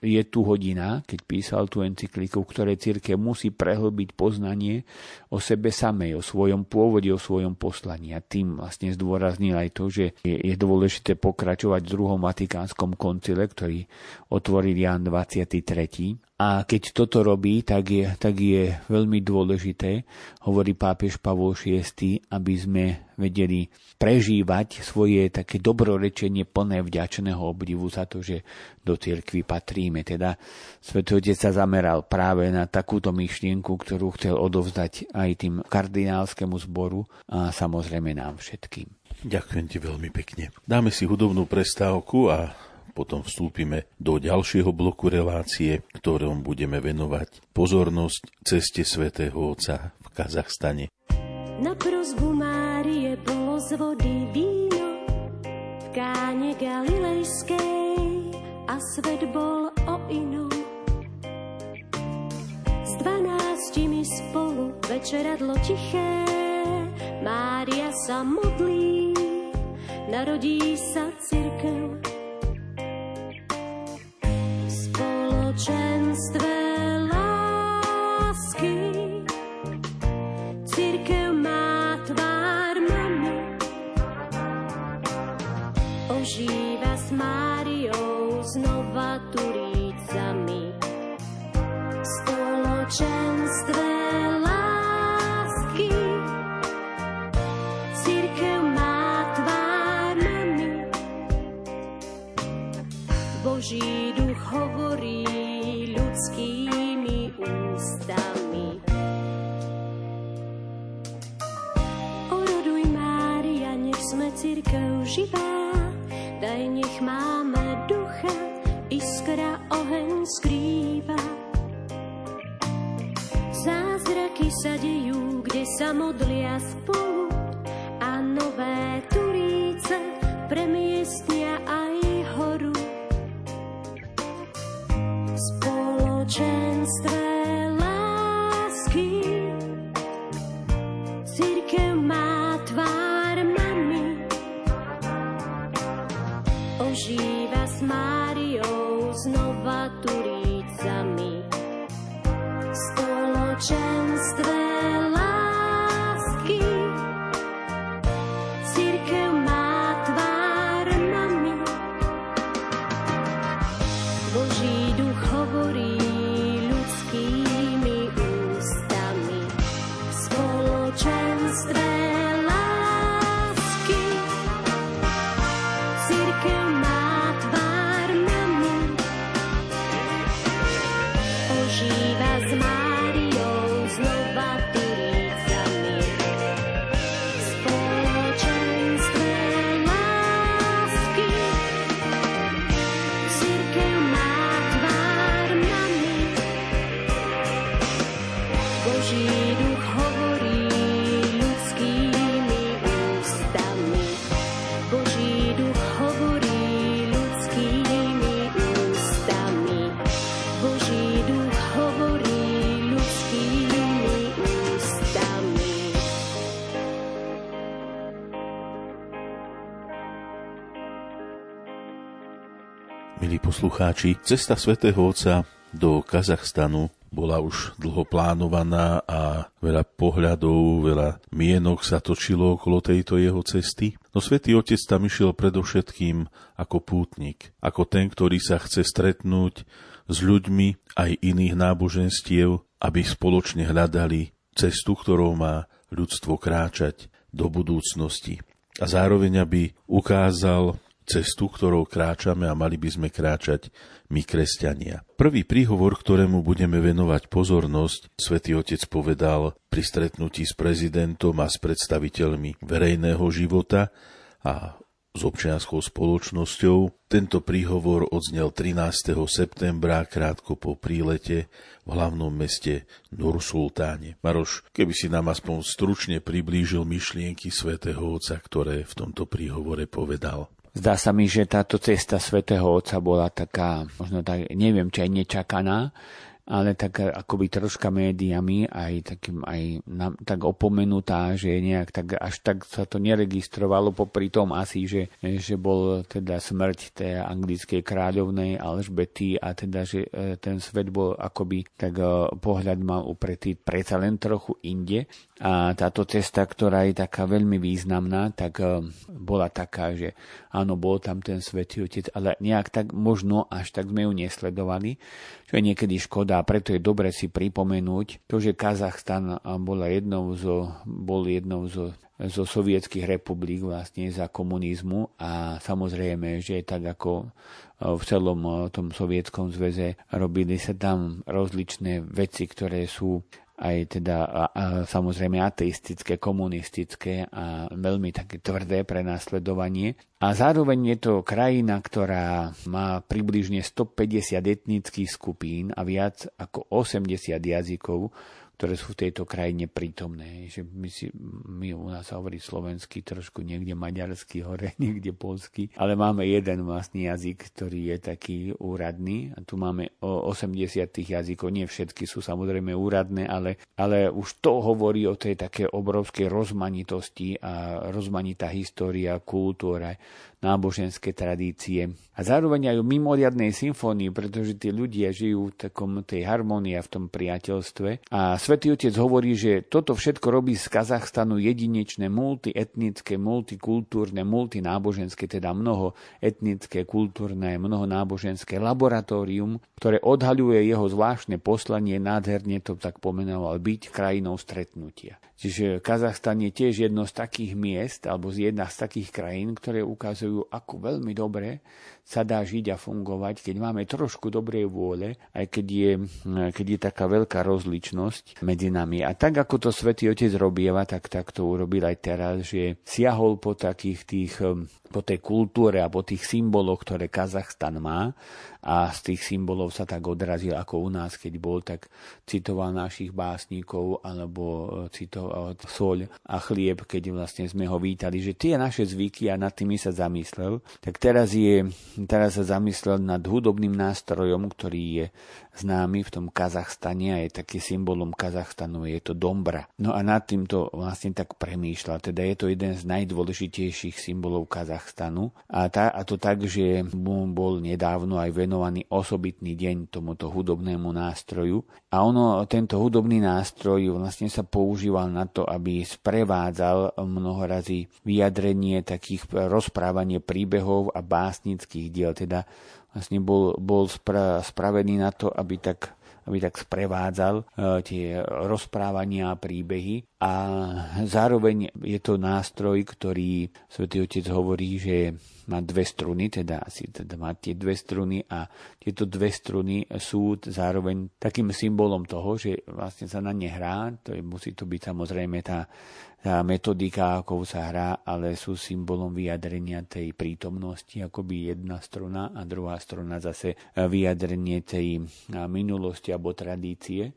je tu hodina, keď písal tú encykliku, v ktorej církev musí prehlbiť poznanie o sebe samej, o svojom pôvode, o svojom poslaní. A tým vlastne zdôraznil aj to, že je, je dôležité pokračovať v druhom Vatikánskom koncile, ktorý otvoril Jan 23 a keď toto robí, tak je, tak je veľmi dôležité, hovorí pápež Pavol VI, aby sme vedeli prežívať svoje také dobrorečenie plné vďačného obdivu za to, že do cirkvi patríme. Teda Svetý Otec sa zameral práve na takúto myšlienku, ktorú chcel odovzdať aj tým kardinálskému zboru a samozrejme nám všetkým. Ďakujem ti veľmi pekne. Dáme si hudobnú prestávku a potom vstúpime do ďalšieho bloku relácie, ktorom budeme venovať pozornosť ceste svätého Otca v Kazachstane. Na prozbu Márie bolo z vody víno v káne galilejskej a svet bol o inom. S dvanáctimi spolu večeradlo tiché, Mária sa modlí narodí sa cirkev. V spoločenstve poslucháči, cesta svätého Otca do Kazachstanu bola už dlho plánovaná a veľa pohľadov, veľa mienok sa točilo okolo tejto jeho cesty. No svätý Otec tam išiel predovšetkým ako pútnik, ako ten, ktorý sa chce stretnúť s ľuďmi aj iných náboženstiev, aby spoločne hľadali cestu, ktorou má ľudstvo kráčať do budúcnosti. A zároveň, aby ukázal cestu, ktorou kráčame a mali by sme kráčať my kresťania. Prvý príhovor, ktorému budeme venovať pozornosť, svätý Otec povedal pri stretnutí s prezidentom a s predstaviteľmi verejného života a s občianskou spoločnosťou. Tento príhovor odznel 13. septembra, krátko po prílete v hlavnom meste Nursultáne. Maroš, keby si nám aspoň stručne priblížil myšlienky svätého Otca, ktoré v tomto príhovore povedal. Zdá sa mi, že táto cesta svätého Otca bola taká, možno tak, neviem, či aj nečakaná, ale tak akoby troška médiami aj, takým, aj na, tak opomenutá, že nejak tak, až tak sa to neregistrovalo popri tom asi, že, že bol teda smrť tej anglickej kráľovnej Alžbety a teda, že e, ten svet bol akoby tak pohľad mal upretý predsa len trochu inde. A táto cesta, ktorá je taká veľmi významná, tak bola taká, že áno, bol tam ten svätý Otec, ale nejak tak možno až tak sme ju nesledovali, čo je niekedy škoda a preto je dobre si pripomenúť to, že Kazachstan bola jednou zo, bol jednou zo, zo sovietských republik vlastne za komunizmu a samozrejme, že tak ako v celom tom sovietskom zväze robili sa tam rozličné veci, ktoré sú aj teda samozrejme ateistické, komunistické a veľmi také tvrdé pre následovanie. A zároveň je to krajina, ktorá má približne 150 etnických skupín a viac ako 80 jazykov, ktoré sú v tejto krajine prítomné. Že my, si, my u nás hovorí slovenský, trošku niekde maďarský, hore niekde polský, ale máme jeden vlastný jazyk, ktorý je taký úradný. A tu máme 80 jazykov, nie všetky sú samozrejme úradné, ale, ale už to hovorí o tej také obrovskej rozmanitosti a rozmanitá história, kultúra, náboženské tradície. A zároveň aj o mimoriadnej symfónii, pretože tí ľudia žijú v takom tej harmonii a v tom priateľstve. A Svetý Otec hovorí, že toto všetko robí z Kazachstanu jedinečné, multietnické, multikultúrne, multináboženské, teda mnoho etnické, kultúrne, mnoho náboženské laboratórium, ktoré odhaľuje jeho zvláštne poslanie, nádherne to tak pomenoval, byť krajinou stretnutia. Čiže Kazachstan je tiež jedno z takých miest, alebo z jedna z takých krajín, ktoré ukazujú, ako veľmi dobre sa dá žiť a fungovať, keď máme trošku dobrej vôle, aj keď je, keď je taká veľká rozličnosť medzi nami. A tak, ako to Svetý Otec robieva, tak, tak to urobil aj teraz, že siahol po takých tých po tej kultúre a po tých symboloch, ktoré Kazachstan má a z tých symbolov sa tak odrazil ako u nás, keď bol, tak citoval našich básnikov alebo e, citoval soľ a chlieb, keď vlastne sme ho vítali, že tie naše zvyky a nad tými sa zamyslel, tak teraz, je, teraz sa zamyslel nad hudobným nástrojom, ktorý je známy v tom Kazachstane a je taký symbolom Kazachstanu, je to dombra. No a nad týmto vlastne tak premýšľa, teda je to jeden z najdôležitejších symbolov Kazachstanu. A, tá, a to tak, že mu bol nedávno aj venovaný osobitný deň tomuto hudobnému nástroju. A ono, tento hudobný nástroj vlastne sa používal na to, aby sprevádzal mnohorazí vyjadrenie takých rozprávanie príbehov a básnických diel, teda vlastne bol, bol spra, spravený na to, aby tak aby tak sprevádzal e, tie rozprávania a príbehy. A zároveň je to nástroj, ktorý svätý Otec hovorí, že má dve struny, teda asi teda má tie dve struny a tieto dve struny sú zároveň takým symbolom toho, že vlastne sa na ne hrá, to je, musí to byť samozrejme tá tá metodika, ako sa hrá, ale sú symbolom vyjadrenia tej prítomnosti, akoby jedna struna a druhá struna zase vyjadrenie tej minulosti alebo tradície.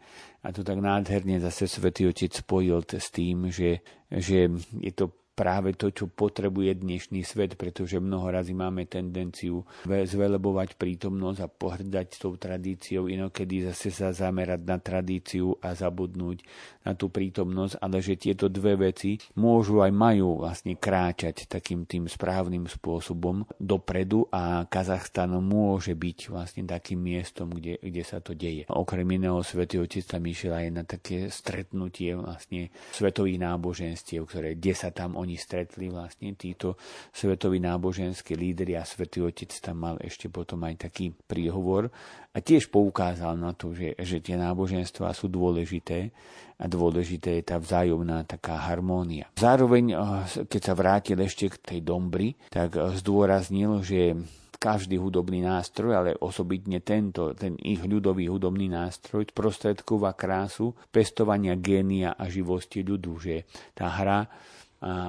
A to tak nádherne zase Svetý Otec spojil s tým, že, že je to práve to, čo potrebuje dnešný svet, pretože mnoho razy máme tendenciu zvelebovať prítomnosť a pohrdať tou tradíciou, inokedy zase sa zamerať na tradíciu a zabudnúť na tú prítomnosť, ale že tieto dve veci môžu aj majú vlastne kráčať takým tým správnym spôsobom dopredu a Kazachstan môže byť vlastne takým miestom, kde, kde sa to deje. Okrem iného Svetý Otec tam išiel aj na také stretnutie vlastne svetových náboženstiev, ktoré, kde sa tam oni stretli vlastne títo svetoví náboženskí lídry a Svetý Otec tam mal ešte potom aj taký príhovor a tiež poukázal na to, že, že tie náboženstvá sú dôležité a dôležité je tá vzájomná taká harmónia. Zároveň, eh, keď sa vrátil ešte k tej dombri, tak eh, zdôraznil, že každý hudobný nástroj, ale osobitne tento, ten ich ľudový hudobný nástroj, sprostredkova krásu pestovania génia a živosti ľudu, že tá hra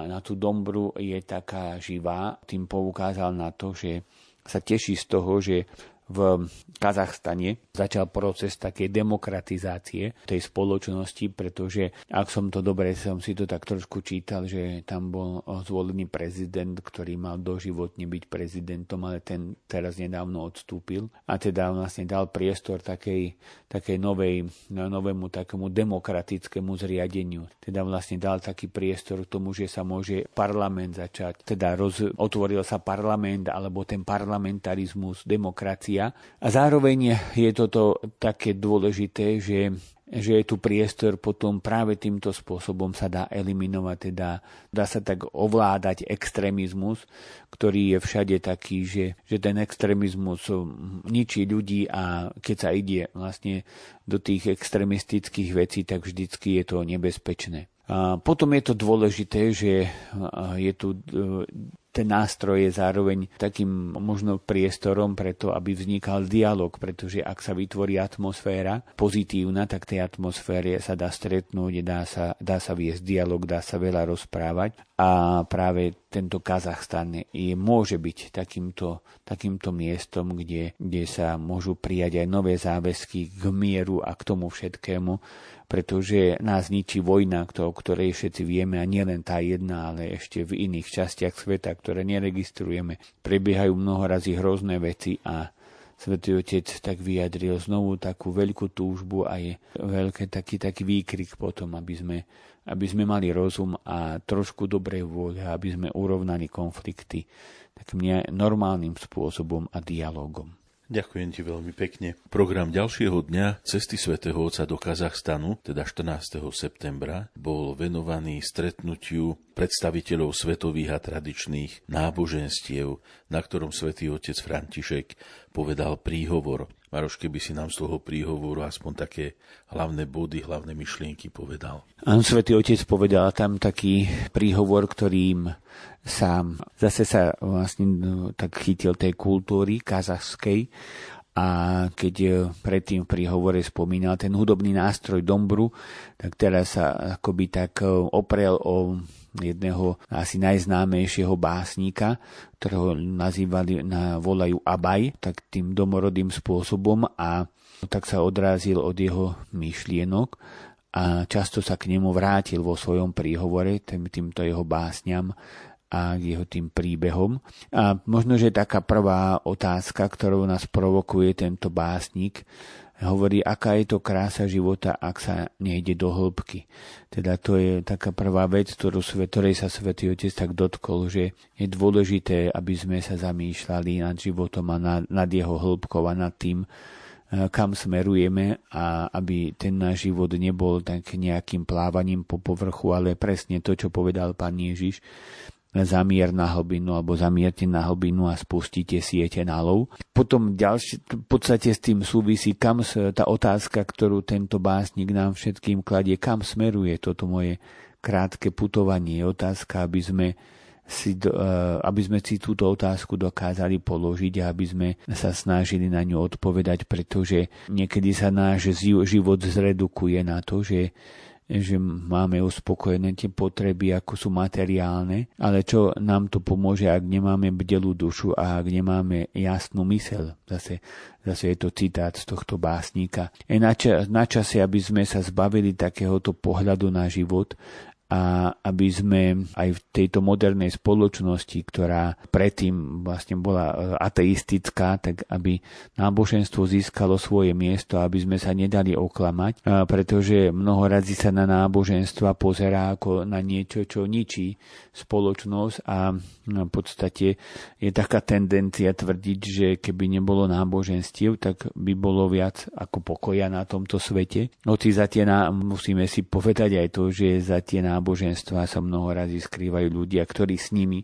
na tú dombru je taká živá. Tým poukázal na to, že sa teší z toho, že v Kazachstane začal proces takej demokratizácie tej spoločnosti, pretože ak som to dobre, som si to tak trošku čítal, že tam bol zvolený prezident, ktorý mal doživotne byť prezidentom, ale ten teraz nedávno odstúpil a teda vlastne dal priestor takej, takej novej, novému takému demokratickému zriadeniu. Teda vlastne dal taký priestor k tomu, že sa môže parlament začať, teda roz, otvoril sa parlament alebo ten parlamentarizmus, demokracia média. A zároveň je toto také dôležité, že že je tu priestor potom práve týmto spôsobom sa dá eliminovať, teda dá sa tak ovládať extrémizmus, ktorý je všade taký, že, že ten extrémizmus ničí ľudí a keď sa ide vlastne do tých extrémistických vecí, tak vždycky je to nebezpečné. A potom je to dôležité, že je tu ten nástroj je zároveň takým možno priestorom preto, aby vznikal dialog, pretože ak sa vytvorí atmosféra pozitívna, tak tej atmosfére sa dá stretnúť, dá sa, dá sa viesť dialog, dá sa veľa rozprávať. A práve tento Kazachstan je, môže byť takýmto, takýmto miestom, kde, kde sa môžu prijať aj nové záväzky k mieru a k tomu všetkému, pretože nás ničí vojna, o ktorej všetci vieme a nielen tá jedna, ale ešte v iných častiach sveta, ktoré neregistrujeme. Prebiehajú mnohorazí hrozné veci a Svetý Otec tak vyjadril znovu takú veľkú túžbu a je veľký taký, taký výkrik potom, aby sme, aby sme mali rozum a trošku dobrej vôle, aby sme urovnali konflikty takým normálnym spôsobom a dialogom. Ďakujem ti veľmi pekne. Program ďalšieho dňa Cesty svätého Otca do Kazachstanu, teda 14. septembra, bol venovaný stretnutiu predstaviteľov svetových a tradičných náboženstiev, na ktorom svätý otec František povedal príhovor. Maroš, keby si nám z toho príhovoru aspoň také hlavné body, hlavné myšlienky povedal. Áno, svätý Otec povedal tam taký príhovor, ktorým sám. Zase sa vlastne no, tak chytil tej kultúry kazachskej a keď e, predtým v príhovore spomínal ten hudobný nástroj dombru, tak teraz sa akoby tak e, oprel o jedného asi najznámejšieho básnika, ktorého nazývali, na, volajú Abaj, tak tým domorodým spôsobom a tak sa odrázil od jeho myšlienok a často sa k nemu vrátil vo svojom príhovore, tým, týmto jeho básňam a jeho tým príbehom. A možno, že taká prvá otázka, ktorou nás provokuje tento básnik, hovorí, aká je to krása života, ak sa nejde do hĺbky. Teda to je taká prvá vec, ktorú, ktorej sa Svetý Otec tak dotkol, že je dôležité, aby sme sa zamýšľali nad životom a nad, nad jeho hĺbkou a nad tým, kam smerujeme a aby ten náš život nebol tak nejakým plávaním po povrchu, ale presne to, čo povedal pán Ježiš, zamier na hlbinu alebo zamierte na hlbinu a spustíte siete na lov. Potom ďalšie, v podstate s tým súvisí kam tá otázka, ktorú tento básnik nám všetkým kladie, kam smeruje toto moje krátke putovanie. Je otázka, aby sme si, e, aby sme si túto otázku dokázali položiť a aby sme sa snažili na ňu odpovedať, pretože niekedy sa náš život zredukuje na to, že že máme uspokojené tie potreby, ako sú materiálne, ale čo nám to pomôže, ak nemáme bdelú dušu a ak nemáme jasnú mysel. Zase, zase je to citát z tohto básnika. Je na, čas, na čase, aby sme sa zbavili takéhoto pohľadu na život a aby sme aj v tejto modernej spoločnosti, ktorá predtým vlastne bola e, ateistická, tak aby náboženstvo získalo svoje miesto, aby sme sa nedali oklamať, pretože mnoho razy sa na náboženstva pozerá ako na niečo, čo ničí spoločnosť a v podstate je taká tendencia tvrdiť, že keby nebolo náboženstiev, tak by bolo viac ako pokoja na tomto svete. Hoci za tie, musíme si povedať aj to, že za tie náboženstva sa mnoho razy skrývajú ľudia, ktorí s nimi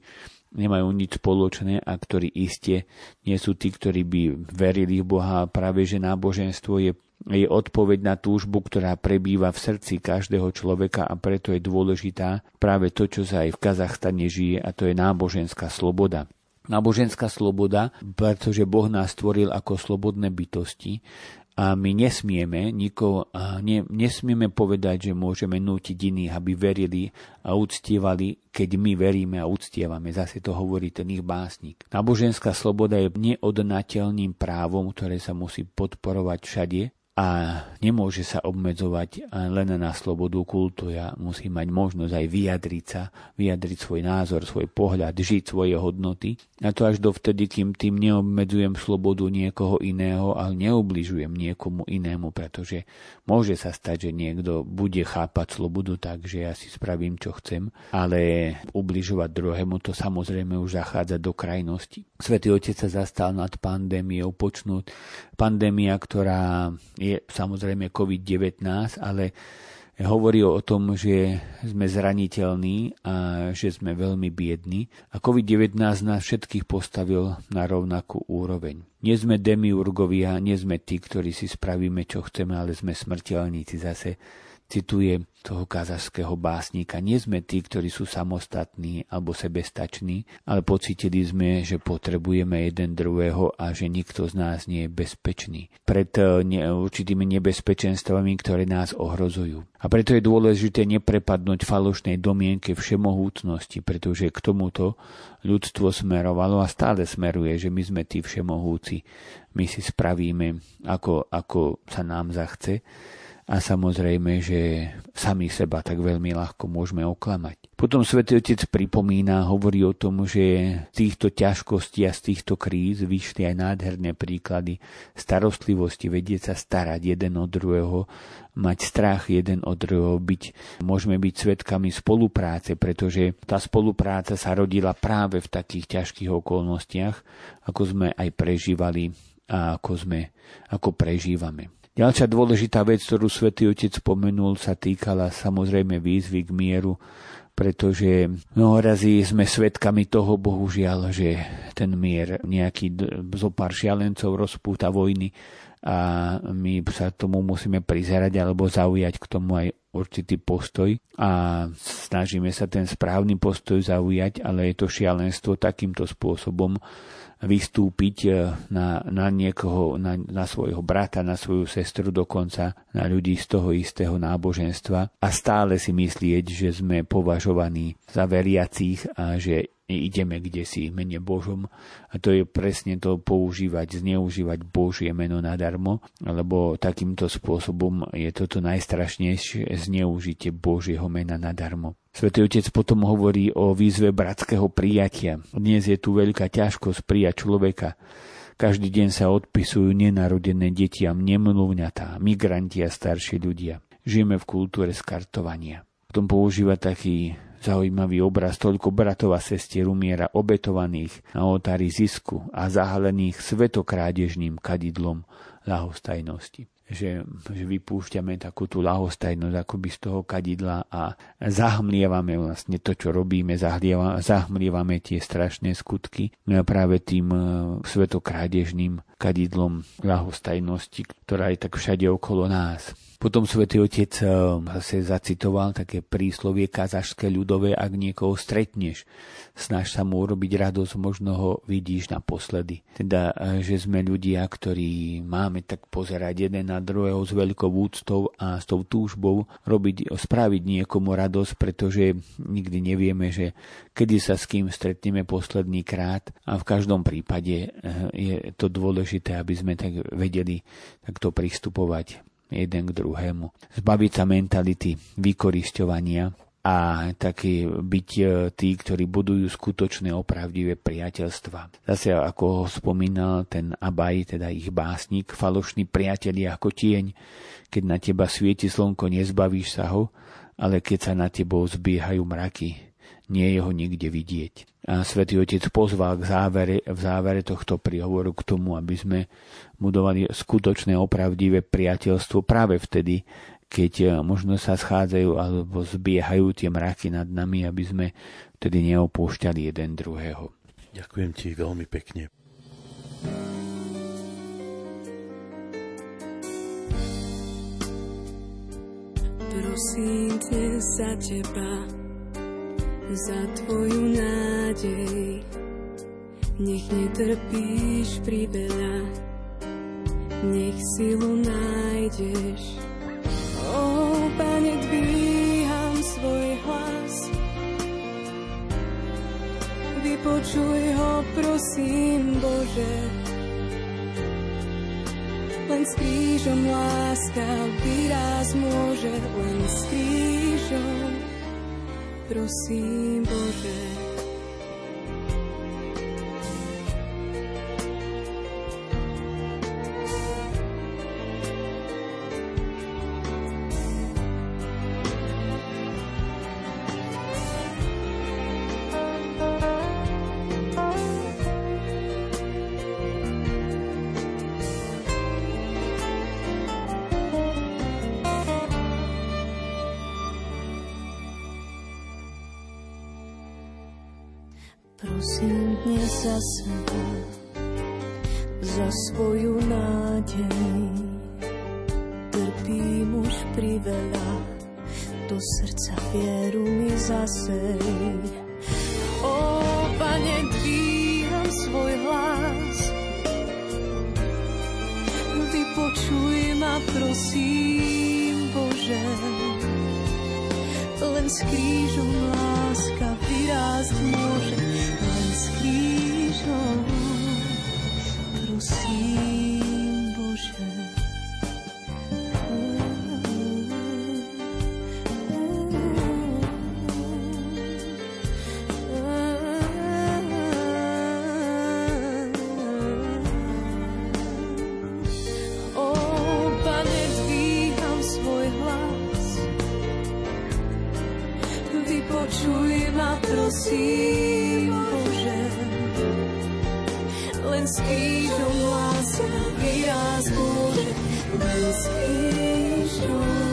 nemajú nič spoločné a ktorí iste nie sú tí, ktorí by verili v Boha. Práve, že náboženstvo je, je odpoveď na túžbu, ktorá prebýva v srdci každého človeka a preto je dôležitá práve to, čo sa aj v Kazachstane žije a to je náboženská sloboda náboženská sloboda, pretože Boh nás stvoril ako slobodné bytosti a my nesmieme, nikoho, ne, nesmieme povedať, že môžeme nútiť iných, aby verili a uctievali, keď my veríme a uctievame. Zase to hovorí ten ich básnik. Náboženská sloboda je neodnateľným právom, ktoré sa musí podporovať všade a nemôže sa obmedzovať len na slobodu Ja Musí mať možnosť aj vyjadriť sa, vyjadriť svoj názor, svoj pohľad, žiť svoje hodnoty. A to až dovtedy, kým tým neobmedzujem slobodu niekoho iného, ale neubližujem niekomu inému, pretože môže sa stať, že niekto bude chápať slobodu tak, že ja si spravím, čo chcem, ale ubližovať druhému to samozrejme už zachádza do krajnosti. Svetý Otec sa zastal nad pandémiou počnúť. Pandémia, ktorá je je samozrejme COVID-19, ale hovorí o tom, že sme zraniteľní a že sme veľmi biední a COVID-19 nás všetkých postavil na rovnakú úroveň. Nie sme demiurgovia, nie sme tí, ktorí si spravíme, čo chceme, ale sme smrteľníci zase cituje toho kazašského básnika. Nie sme tí, ktorí sú samostatní alebo sebestační, ale pocitili sme, že potrebujeme jeden druhého a že nikto z nás nie je bezpečný. Pred eh, určitými nebezpečenstvami, ktoré nás ohrozujú. A preto je dôležité neprepadnúť falošnej domienke všemohúcnosti, pretože k tomuto ľudstvo smerovalo a stále smeruje, že my sme tí všemohúci. My si spravíme, ako, ako sa nám zachce a samozrejme, že sami seba tak veľmi ľahko môžeme oklamať. Potom svätý Otec pripomína, hovorí o tom, že z týchto ťažkostí a z týchto kríz vyšli aj nádherné príklady starostlivosti, vedieť sa starať jeden od druhého, mať strach jeden od druhého, byť, môžeme byť svetkami spolupráce, pretože tá spolupráca sa rodila práve v takých ťažkých okolnostiach, ako sme aj prežívali a ako sme, ako prežívame. Ďalšia dôležitá vec, ktorú svätý Otec spomenul, sa týkala samozrejme výzvy k mieru, pretože mnoho razy sme svedkami toho, bohužiaľ, že ten mier nejaký zo pár šialencov rozpúta vojny a my sa tomu musíme prizerať alebo zaujať k tomu aj určitý postoj a snažíme sa ten správny postoj zaujať, ale je to šialenstvo takýmto spôsobom, vystúpiť e, na, na niekoho, na, na svojho brata, na svoju sestru, dokonca na ľudí z toho istého náboženstva a stále si myslieť, že sme považovaní za veriacich a že ideme kde si mene Božom a to je presne to používať, zneužívať Božie meno nadarmo, lebo takýmto spôsobom je toto najstrašnejšie zneužitie Božieho mena nadarmo. Svetý Otec potom hovorí o výzve bratského prijatia. Dnes je tu veľká ťažkosť prijať človeka. Každý deň sa odpisujú nenarodené detiam, nemluvňatá, migranti a starší ľudia. Žijeme v kultúre skartovania. Potom používa taký zaujímavý obraz toľko bratov a sestier umiera obetovaných na oltári zisku a zahalených svetokrádežným kadidlom lahostajnosti že, že vypúšťame takú tú lahostajnosť akoby z toho kadidla a zahmlievame vlastne to, čo robíme, zahmlievame tie strašné skutky no práve tým e, svetokrádežným kadidlom lahostajnosti, ktorá je tak všade okolo nás. Potom svätý Otec eh, zase zacitoval také príslovie kazašské ľudové, ak niekoho stretneš, snaž sa mu urobiť radosť, možno ho vidíš naposledy. Teda, eh, že sme ľudia, ktorí máme tak pozerať jeden na druhého s veľkou úctou a s tou túžbou robiť, spraviť niekomu radosť, pretože nikdy nevieme, že kedy sa s kým stretneme posledný krát a v každom prípade eh, je to dôležité, aby sme tak vedeli takto pristupovať jeden k druhému. Zbaviť sa mentality vykorisťovania a taký byť e, tí, ktorí budujú skutočné opravdivé priateľstva. Zase ako ho spomínal ten Abaj, teda ich básnik, falošný priatelia ako tieň, keď na teba svieti slnko, nezbavíš sa ho, ale keď sa na tebou zbiehajú mraky, nie je ho nikde vidieť. A svätý Otec pozval k závere, v závere tohto príhovoru k tomu, aby sme budovali skutočné opravdivé priateľstvo práve vtedy, keď e, možno sa schádzajú alebo zbiehajú tie mraky nad nami, aby sme vtedy neopúšťali jeden druhého. Ďakujem ti veľmi pekne. Prosím dnes za teba, za tvoju nádej. Nech netrpíš priveľa, nech silu nájdeš. O, Pane, dvíham svoj hlas, vypočuj ho, prosím, Bože. Len s krížom láska výraz môže, len s krížom prosím Bože. Prosím, Bože, len s krížom láska výraz Bože, len s krížom.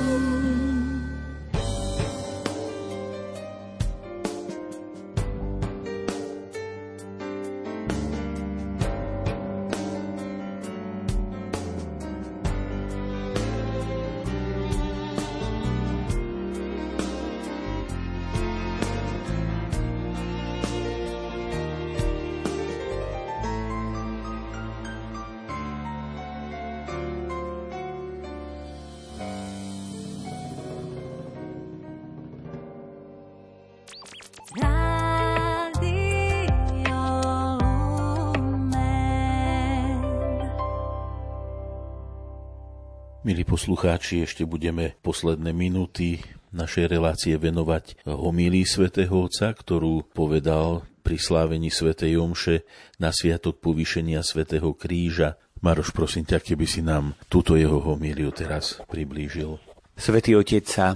Poslucháči, ešte budeme posledné minúty našej relácie venovať homílii svätého Otca, ktorú povedal pri slávení svätej Jomše na sviatok povýšenia svätého Kríža. Maroš, prosím ťa, keby si nám túto jeho homíliu teraz priblížil. Svetý Otec sa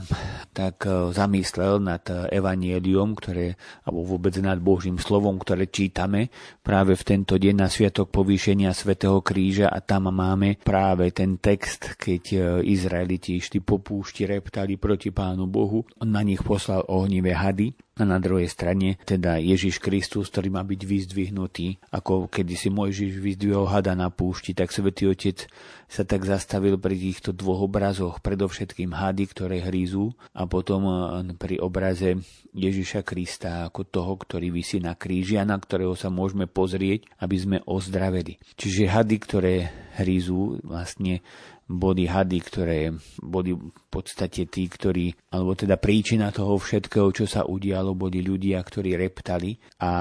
tak e, zamyslel nad e, evanielium, ktoré, alebo vôbec nad Božím slovom, ktoré čítame práve v tento deň na Sviatok povýšenia Svetého kríža a tam máme práve ten text, keď e, Izraeliti išli po púšti, reptali proti Pánu Bohu. On na nich poslal ohnivé hady a na druhej strane teda Ježiš Kristus, ktorý má byť vyzdvihnutý, ako kedysi Mojžiš vyzdvihol hada na púšti, tak Svetý Otec sa tak zastavil pri týchto dvoch obrazoch, predovšetkým hady, ktoré hrízu a potom eh, pri obraze Ježiša Krista ako toho, ktorý vysí na kríži a na ktorého sa môžeme pozrieť, aby sme ozdraveli. Čiže hady, ktoré hrízu, vlastne boli hady, ktoré boli v podstate tí, ktorí, alebo teda príčina toho všetkého, čo sa udialo, boli ľudia, ktorí reptali a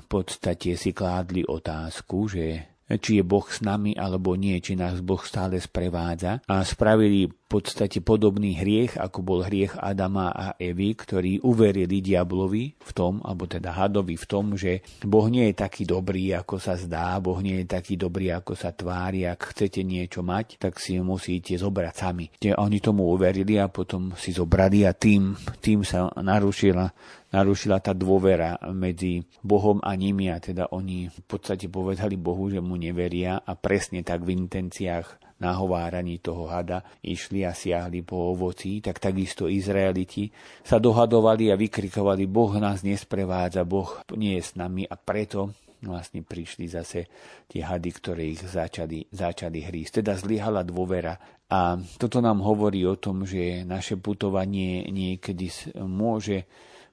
v podstate si kládli otázku, že či je Boh s nami alebo nie, či nás Boh stále sprevádza. A spravili podstate podobný hriech, ako bol hriech Adama a Evy, ktorí uverili diablovi v tom, alebo teda hadovi v tom, že Boh nie je taký dobrý, ako sa zdá, Boh nie je taký dobrý, ako sa tvári, ak chcete niečo mať, tak si musíte zobrať sami. Oni tomu uverili a potom si zobrali a tým, tým sa narušila narušila tá dôvera medzi Bohom a nimi a teda oni v podstate povedali Bohu, že mu neveria a presne tak v intenciách nahováraní toho hada išli a siahli po ovoci, tak takisto Izraeliti sa dohadovali a vykrikovali, Boh nás nesprevádza, Boh nie je s nami a preto vlastne prišli zase tie hady, ktoré ich začali, začali hrísť. Teda zlyhala dôvera. A toto nám hovorí o tom, že naše putovanie niekedy môže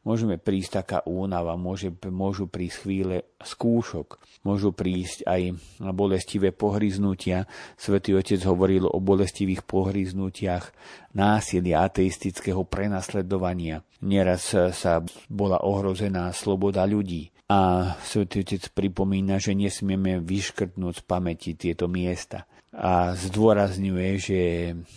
môžeme prísť taká únava, môže, môžu prísť chvíle skúšok, môžu prísť aj bolestivé pohryznutia. Svetý Otec hovoril o bolestivých pohryznutiach násilia ateistického prenasledovania. Nieraz sa bola ohrozená sloboda ľudí. A Svetý Otec pripomína, že nesmieme vyškrtnúť z pamäti tieto miesta a zdôrazňuje, že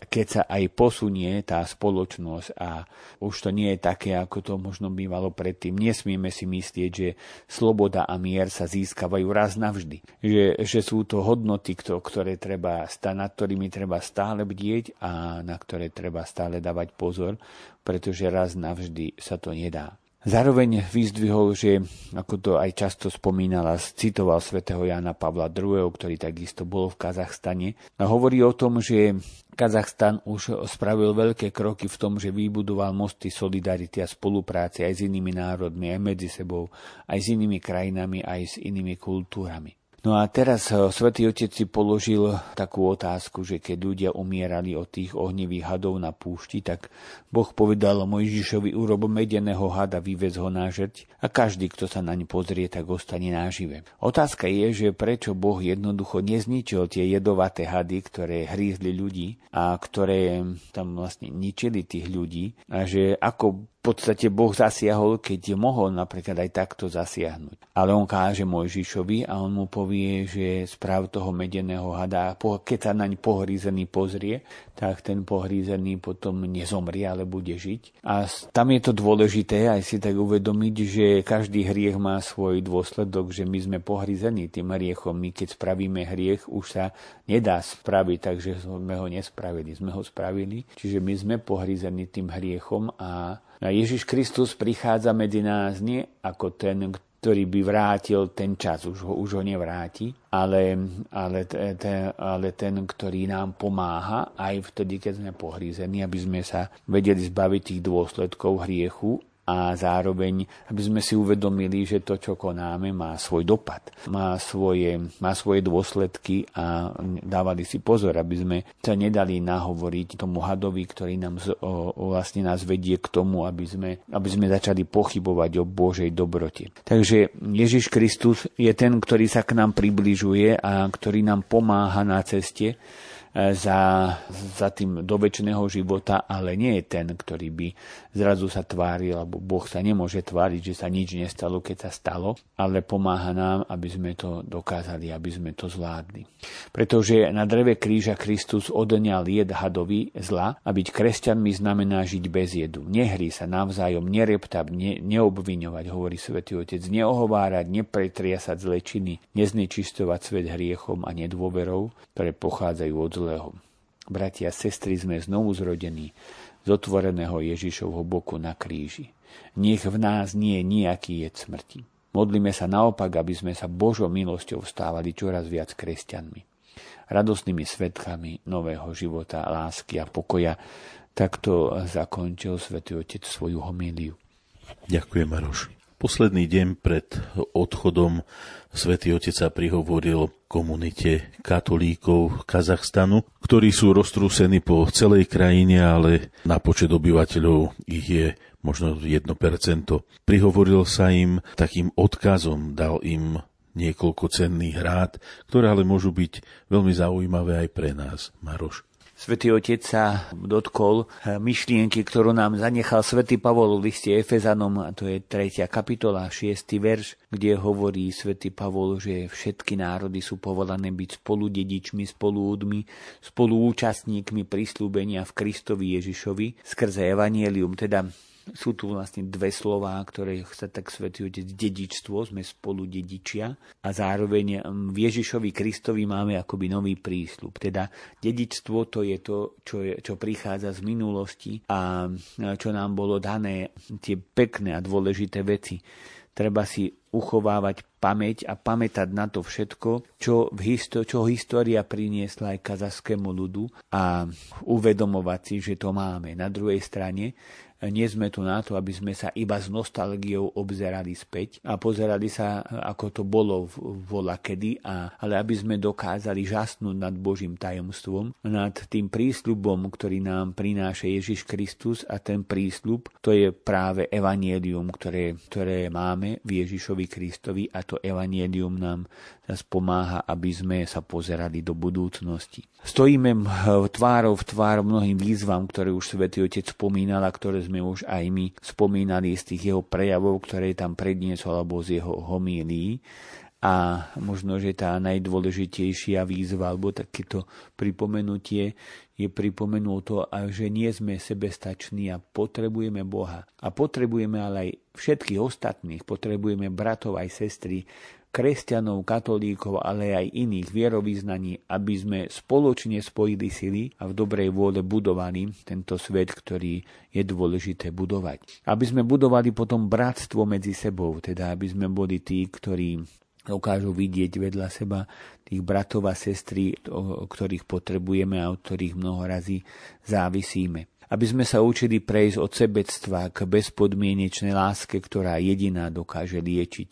keď sa aj posunie tá spoločnosť a už to nie je také, ako to možno bývalo predtým, nesmieme si myslieť, že sloboda a mier sa získavajú raz navždy. Že, že sú to hodnoty, ktoré treba, nad ktorými treba stále bdieť a na ktoré treba stále dávať pozor, pretože raz navždy sa to nedá. Zároveň vyzdvihol, že, ako to aj často spomínala, citoval svätého Jana Pavla II, ktorý takisto bol v Kazachstane. A hovorí o tom, že Kazachstan už spravil veľké kroky v tom, že vybudoval mosty solidarity a spolupráce aj s inými národmi, aj medzi sebou, aj s inými krajinami, aj s inými kultúrami. No a teraz eh, svätý Otec si položil takú otázku, že keď ľudia umierali od tých ohnivých hadov na púšti, tak Boh povedal Mojžišovi, urob medeného hada, vyvez ho na žrť a každý, kto sa naň pozrie, tak ostane nážive. Otázka je, že prečo Boh jednoducho nezničil tie jedovaté hady, ktoré hrízli ľudí a ktoré tam vlastne ničili tých ľudí a že ako podstate Boh zasiahol, keď mohol napríklad aj takto zasiahnuť. Ale on káže Mojžišovi a on mu povie, že správ toho medeného hada, keď sa naň pohrízený pozrie, tak ten pohrízený potom nezomrie, ale bude žiť. A tam je to dôležité aj si tak uvedomiť, že každý hriech má svoj dôsledok, že my sme pohrízení tým hriechom. My keď spravíme hriech, už sa nedá spraviť, takže sme ho nespravili, sme ho spravili. Čiže my sme pohrízení tým hriechom a a Ježiš Kristus prichádza medzi nás nie ako ten, ktorý by vrátil ten čas, už ho, už ho nevráti, ale, ale, te, ale ten, ktorý nám pomáha aj vtedy, keď sme pohrízení, aby sme sa vedeli zbaviť tých dôsledkov hriechu a zároveň, aby sme si uvedomili, že to, čo konáme, má svoj dopad, má svoje, má svoje dôsledky a dávali si pozor, aby sme sa nedali nahovoriť tomu hadovi, ktorý nám z, o, vlastne nás vedie k tomu, aby sme, aby sme začali pochybovať o Božej dobrote. Takže Ježiš Kristus je ten, ktorý sa k nám približuje a ktorý nám pomáha na ceste za, za tým do väčšného života, ale nie je ten, ktorý by zrazu sa tváril, alebo Boh sa nemôže tváriť, že sa nič nestalo, keď sa stalo, ale pomáha nám, aby sme to dokázali, aby sme to zvládli. Pretože na dreve kríža Kristus odňal jed hadovi zla a byť kresťanmi znamená žiť bez jedu. Nehrí sa navzájom, nereptať, ne, neobviňovať, hovorí svätý Otec, neohovárať, nepretriasať zlečiny, neznečistovať svet hriechom a nedôverou, ktoré pochádzajú od zlého. Bratia a sestry, sme znovu zrodení z otvoreného Ježišovho boku na kríži. Nech v nás nie je nejaký jed smrti. Modlíme sa naopak, aby sme sa Božou milosťou stávali čoraz viac kresťanmi. Radosnými svetkami nového života, lásky a pokoja. Takto zakončil svätý Otec svoju homíliu. Ďakujem, Maroš. Posledný deň pred odchodom svätý Otec sa prihovoril komunite katolíkov Kazachstanu, ktorí sú roztrúsení po celej krajine, ale na počet obyvateľov ich je možno 1%. Prihovoril sa im takým odkazom, dal im niekoľko cenných rád, ktoré ale môžu byť veľmi zaujímavé aj pre nás, Maroš. Svetý Otec sa dotkol eh, myšlienky, ktorú nám zanechal Svetý Pavol v liste Efezanom, a to je 3. kapitola, 6. verš, kde hovorí Svetý Pavol, že všetky národy sú povolané byť spolu dedičmi, spoluúdmi, spoluúčastníkmi prislúbenia v Kristovi Ježišovi skrze Evangelium, teda sú tu vlastne dve slová, ktoré sa tak svetí otec dedičstvo, sme spolu dedičia a zároveň v Ježišovi Kristovi máme akoby nový prísľub. Teda dedičstvo to je to, čo, je, čo prichádza z minulosti a čo nám bolo dané, tie pekné a dôležité veci. Treba si uchovávať pamäť a pamätať na to všetko, čo, v histo- čo história priniesla aj kazaskému ľudu a uvedomovať si, že to máme. Na druhej strane nie sme tu na to, aby sme sa iba s nostalgiou obzerali späť a pozerali sa, ako to bolo vola kedy, a, ale aby sme dokázali žasnúť nad Božím tajomstvom, nad tým prísľubom, ktorý nám prináša Ježiš Kristus a ten prísľub, to je práve evanielium, ktoré, ktoré máme v Ježišovi Kristovi a to evanielium nám nás pomáha, aby sme sa pozerali do budúcnosti. Stojíme tvárov v tvár mnohým výzvam, ktoré už Svetý Otec spomínal a ktoré sme už aj my spomínali z tých jeho prejavov, ktoré tam predniesol alebo z jeho homílií. A možno, že tá najdôležitejšia výzva alebo takéto pripomenutie je pripomenul to, že nie sme sebestační a potrebujeme Boha. A potrebujeme ale aj všetkých ostatných, potrebujeme bratov aj sestry, kresťanov, katolíkov, ale aj iných vierovýznaní, aby sme spoločne spojili sily a v dobrej vôle budovali tento svet, ktorý je dôležité budovať. Aby sme budovali potom bratstvo medzi sebou, teda aby sme boli tí, ktorí dokážu vidieť vedľa seba tých bratov a sestry, ktorých potrebujeme a od ktorých mnoho razy závisíme aby sme sa učili prejsť od sebectva k bezpodmienečnej láske, ktorá jediná dokáže liečiť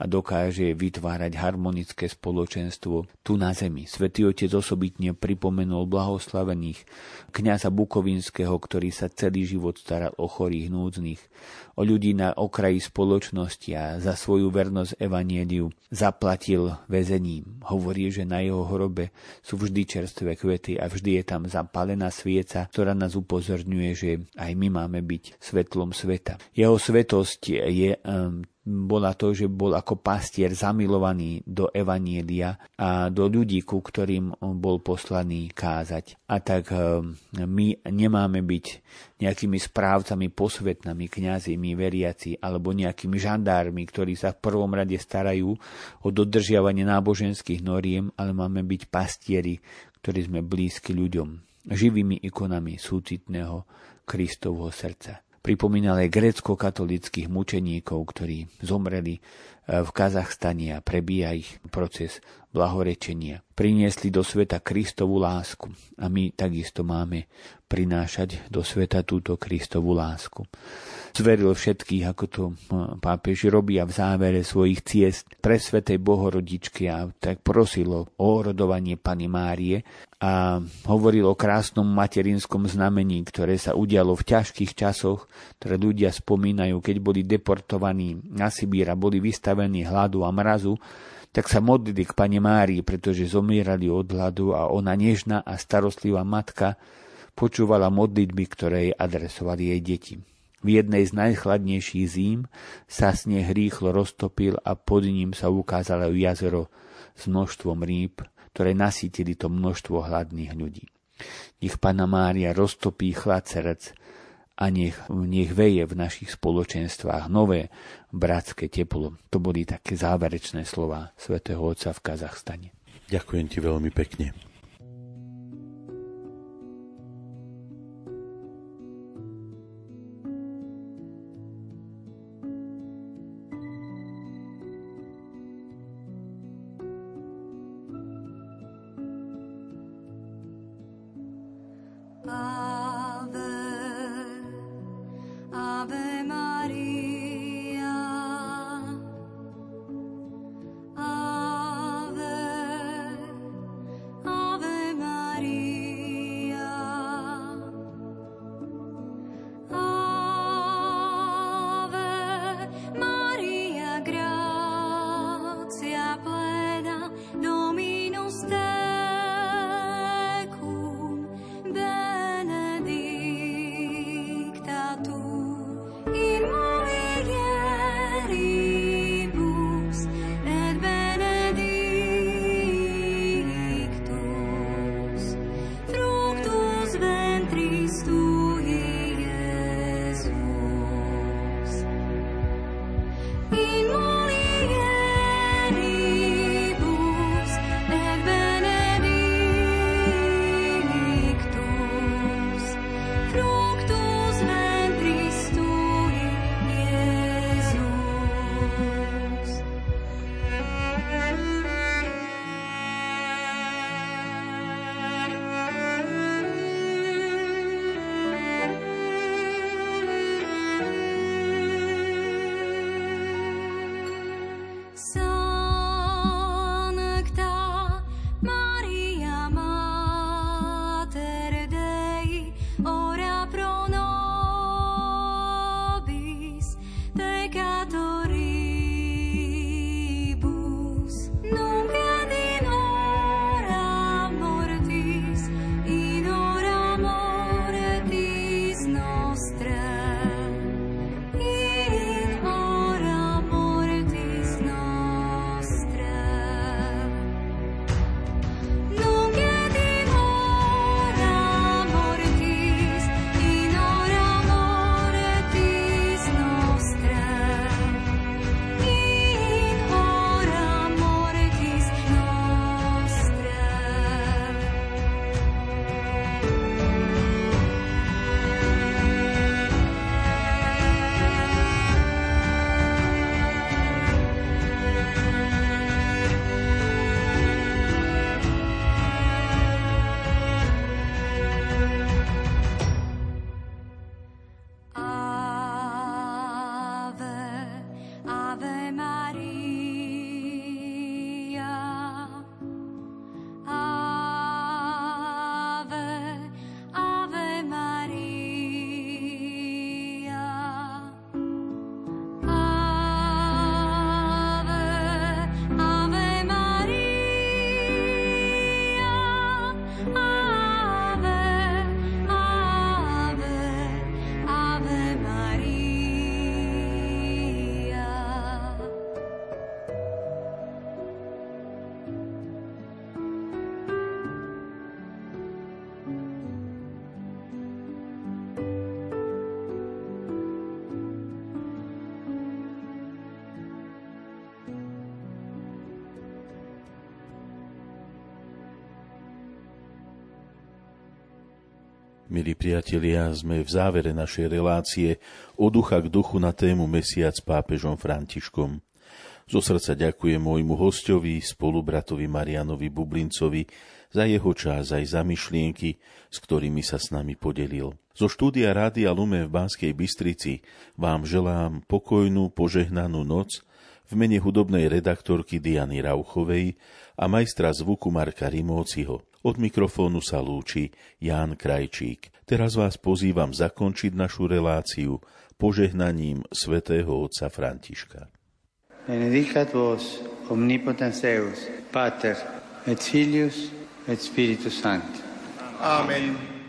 a dokáže vytvárať harmonické spoločenstvo tu na zemi. Svetý Otec osobitne pripomenul blahoslavených kňaza Bukovinského, ktorý sa celý život staral o chorých núdznych, o ľudí na okraji spoločnosti a za svoju vernosť evanieliu zaplatil väzením. Hovorí, že na jeho hrobe sú vždy čerstvé kvety a vždy je tam zapálená svieca, ktorá nás upozorňuje, že aj my máme byť svetlom sveta. Jeho svetosť je um, bola to, že bol ako pastier zamilovaný do Evanielia a do ľudí, ku ktorým bol poslaný kázať. A tak eh, my nemáme byť nejakými správcami posvetnými, kňazimi, veriaci alebo nejakými žandármi, ktorí sa v prvom rade starajú o dodržiavanie náboženských noriem, ale máme byť pastieri, ktorí sme blízki ľuďom, živými ikonami súcitného Kristovho srdca pripomínal aj grécko-katolických mučeníkov, ktorí zomreli e, v Kazachstane a prebíja ich proces blahorečenia. Priniesli do sveta Kristovú lásku a my takisto máme prinášať do sveta túto Kristovú lásku zveril všetkých, ako to pápež robia v závere svojich ciest pre Svetej Bohorodičky a tak prosil o orodovanie Pany Márie a hovoril o krásnom materinskom znamení, ktoré sa udialo v ťažkých časoch, ktoré ľudia spomínajú, keď boli deportovaní na Sibír a boli vystavení hladu a mrazu, tak sa modlili k Pane Márii, pretože zomierali od hladu a ona nežná a starostlivá matka počúvala modlitby, ktoré jej adresovali jej deti. V jednej z najchladnejších zím sa sneh rýchlo roztopil a pod ním sa ukázalo jazero s množstvom rýb, ktoré nasítili to množstvo hladných ľudí. Nech Pana Mária roztopí chlad srdc a nech, nech veje v našich spoločenstvách nové bratské teplo. To boli také záverečné slova svätého Otca v Kazachstane. Ďakujem ti veľmi pekne. Milí priatelia, sme v závere našej relácie o ducha k duchu na tému Mesiac s pápežom Františkom. Zo srdca ďakujem môjmu hostovi, spolubratovi Marianovi Bublincovi za jeho čas aj za myšlienky, s ktorými sa s nami podelil. Zo štúdia Rádia Lume v Banskej Bystrici vám želám pokojnú, požehnanú noc v mene hudobnej redaktorky Diany Rauchovej a majstra zvuku Marka Rimóciho. Od mikrofónu sa lúči Ján Krajčík. Teraz vás pozývam zakončiť našu reláciu požehnaním svätého otca Františka. Benedicat vos omnipotens Deus, Pater et Filius et Spiritus Sancti. Amen.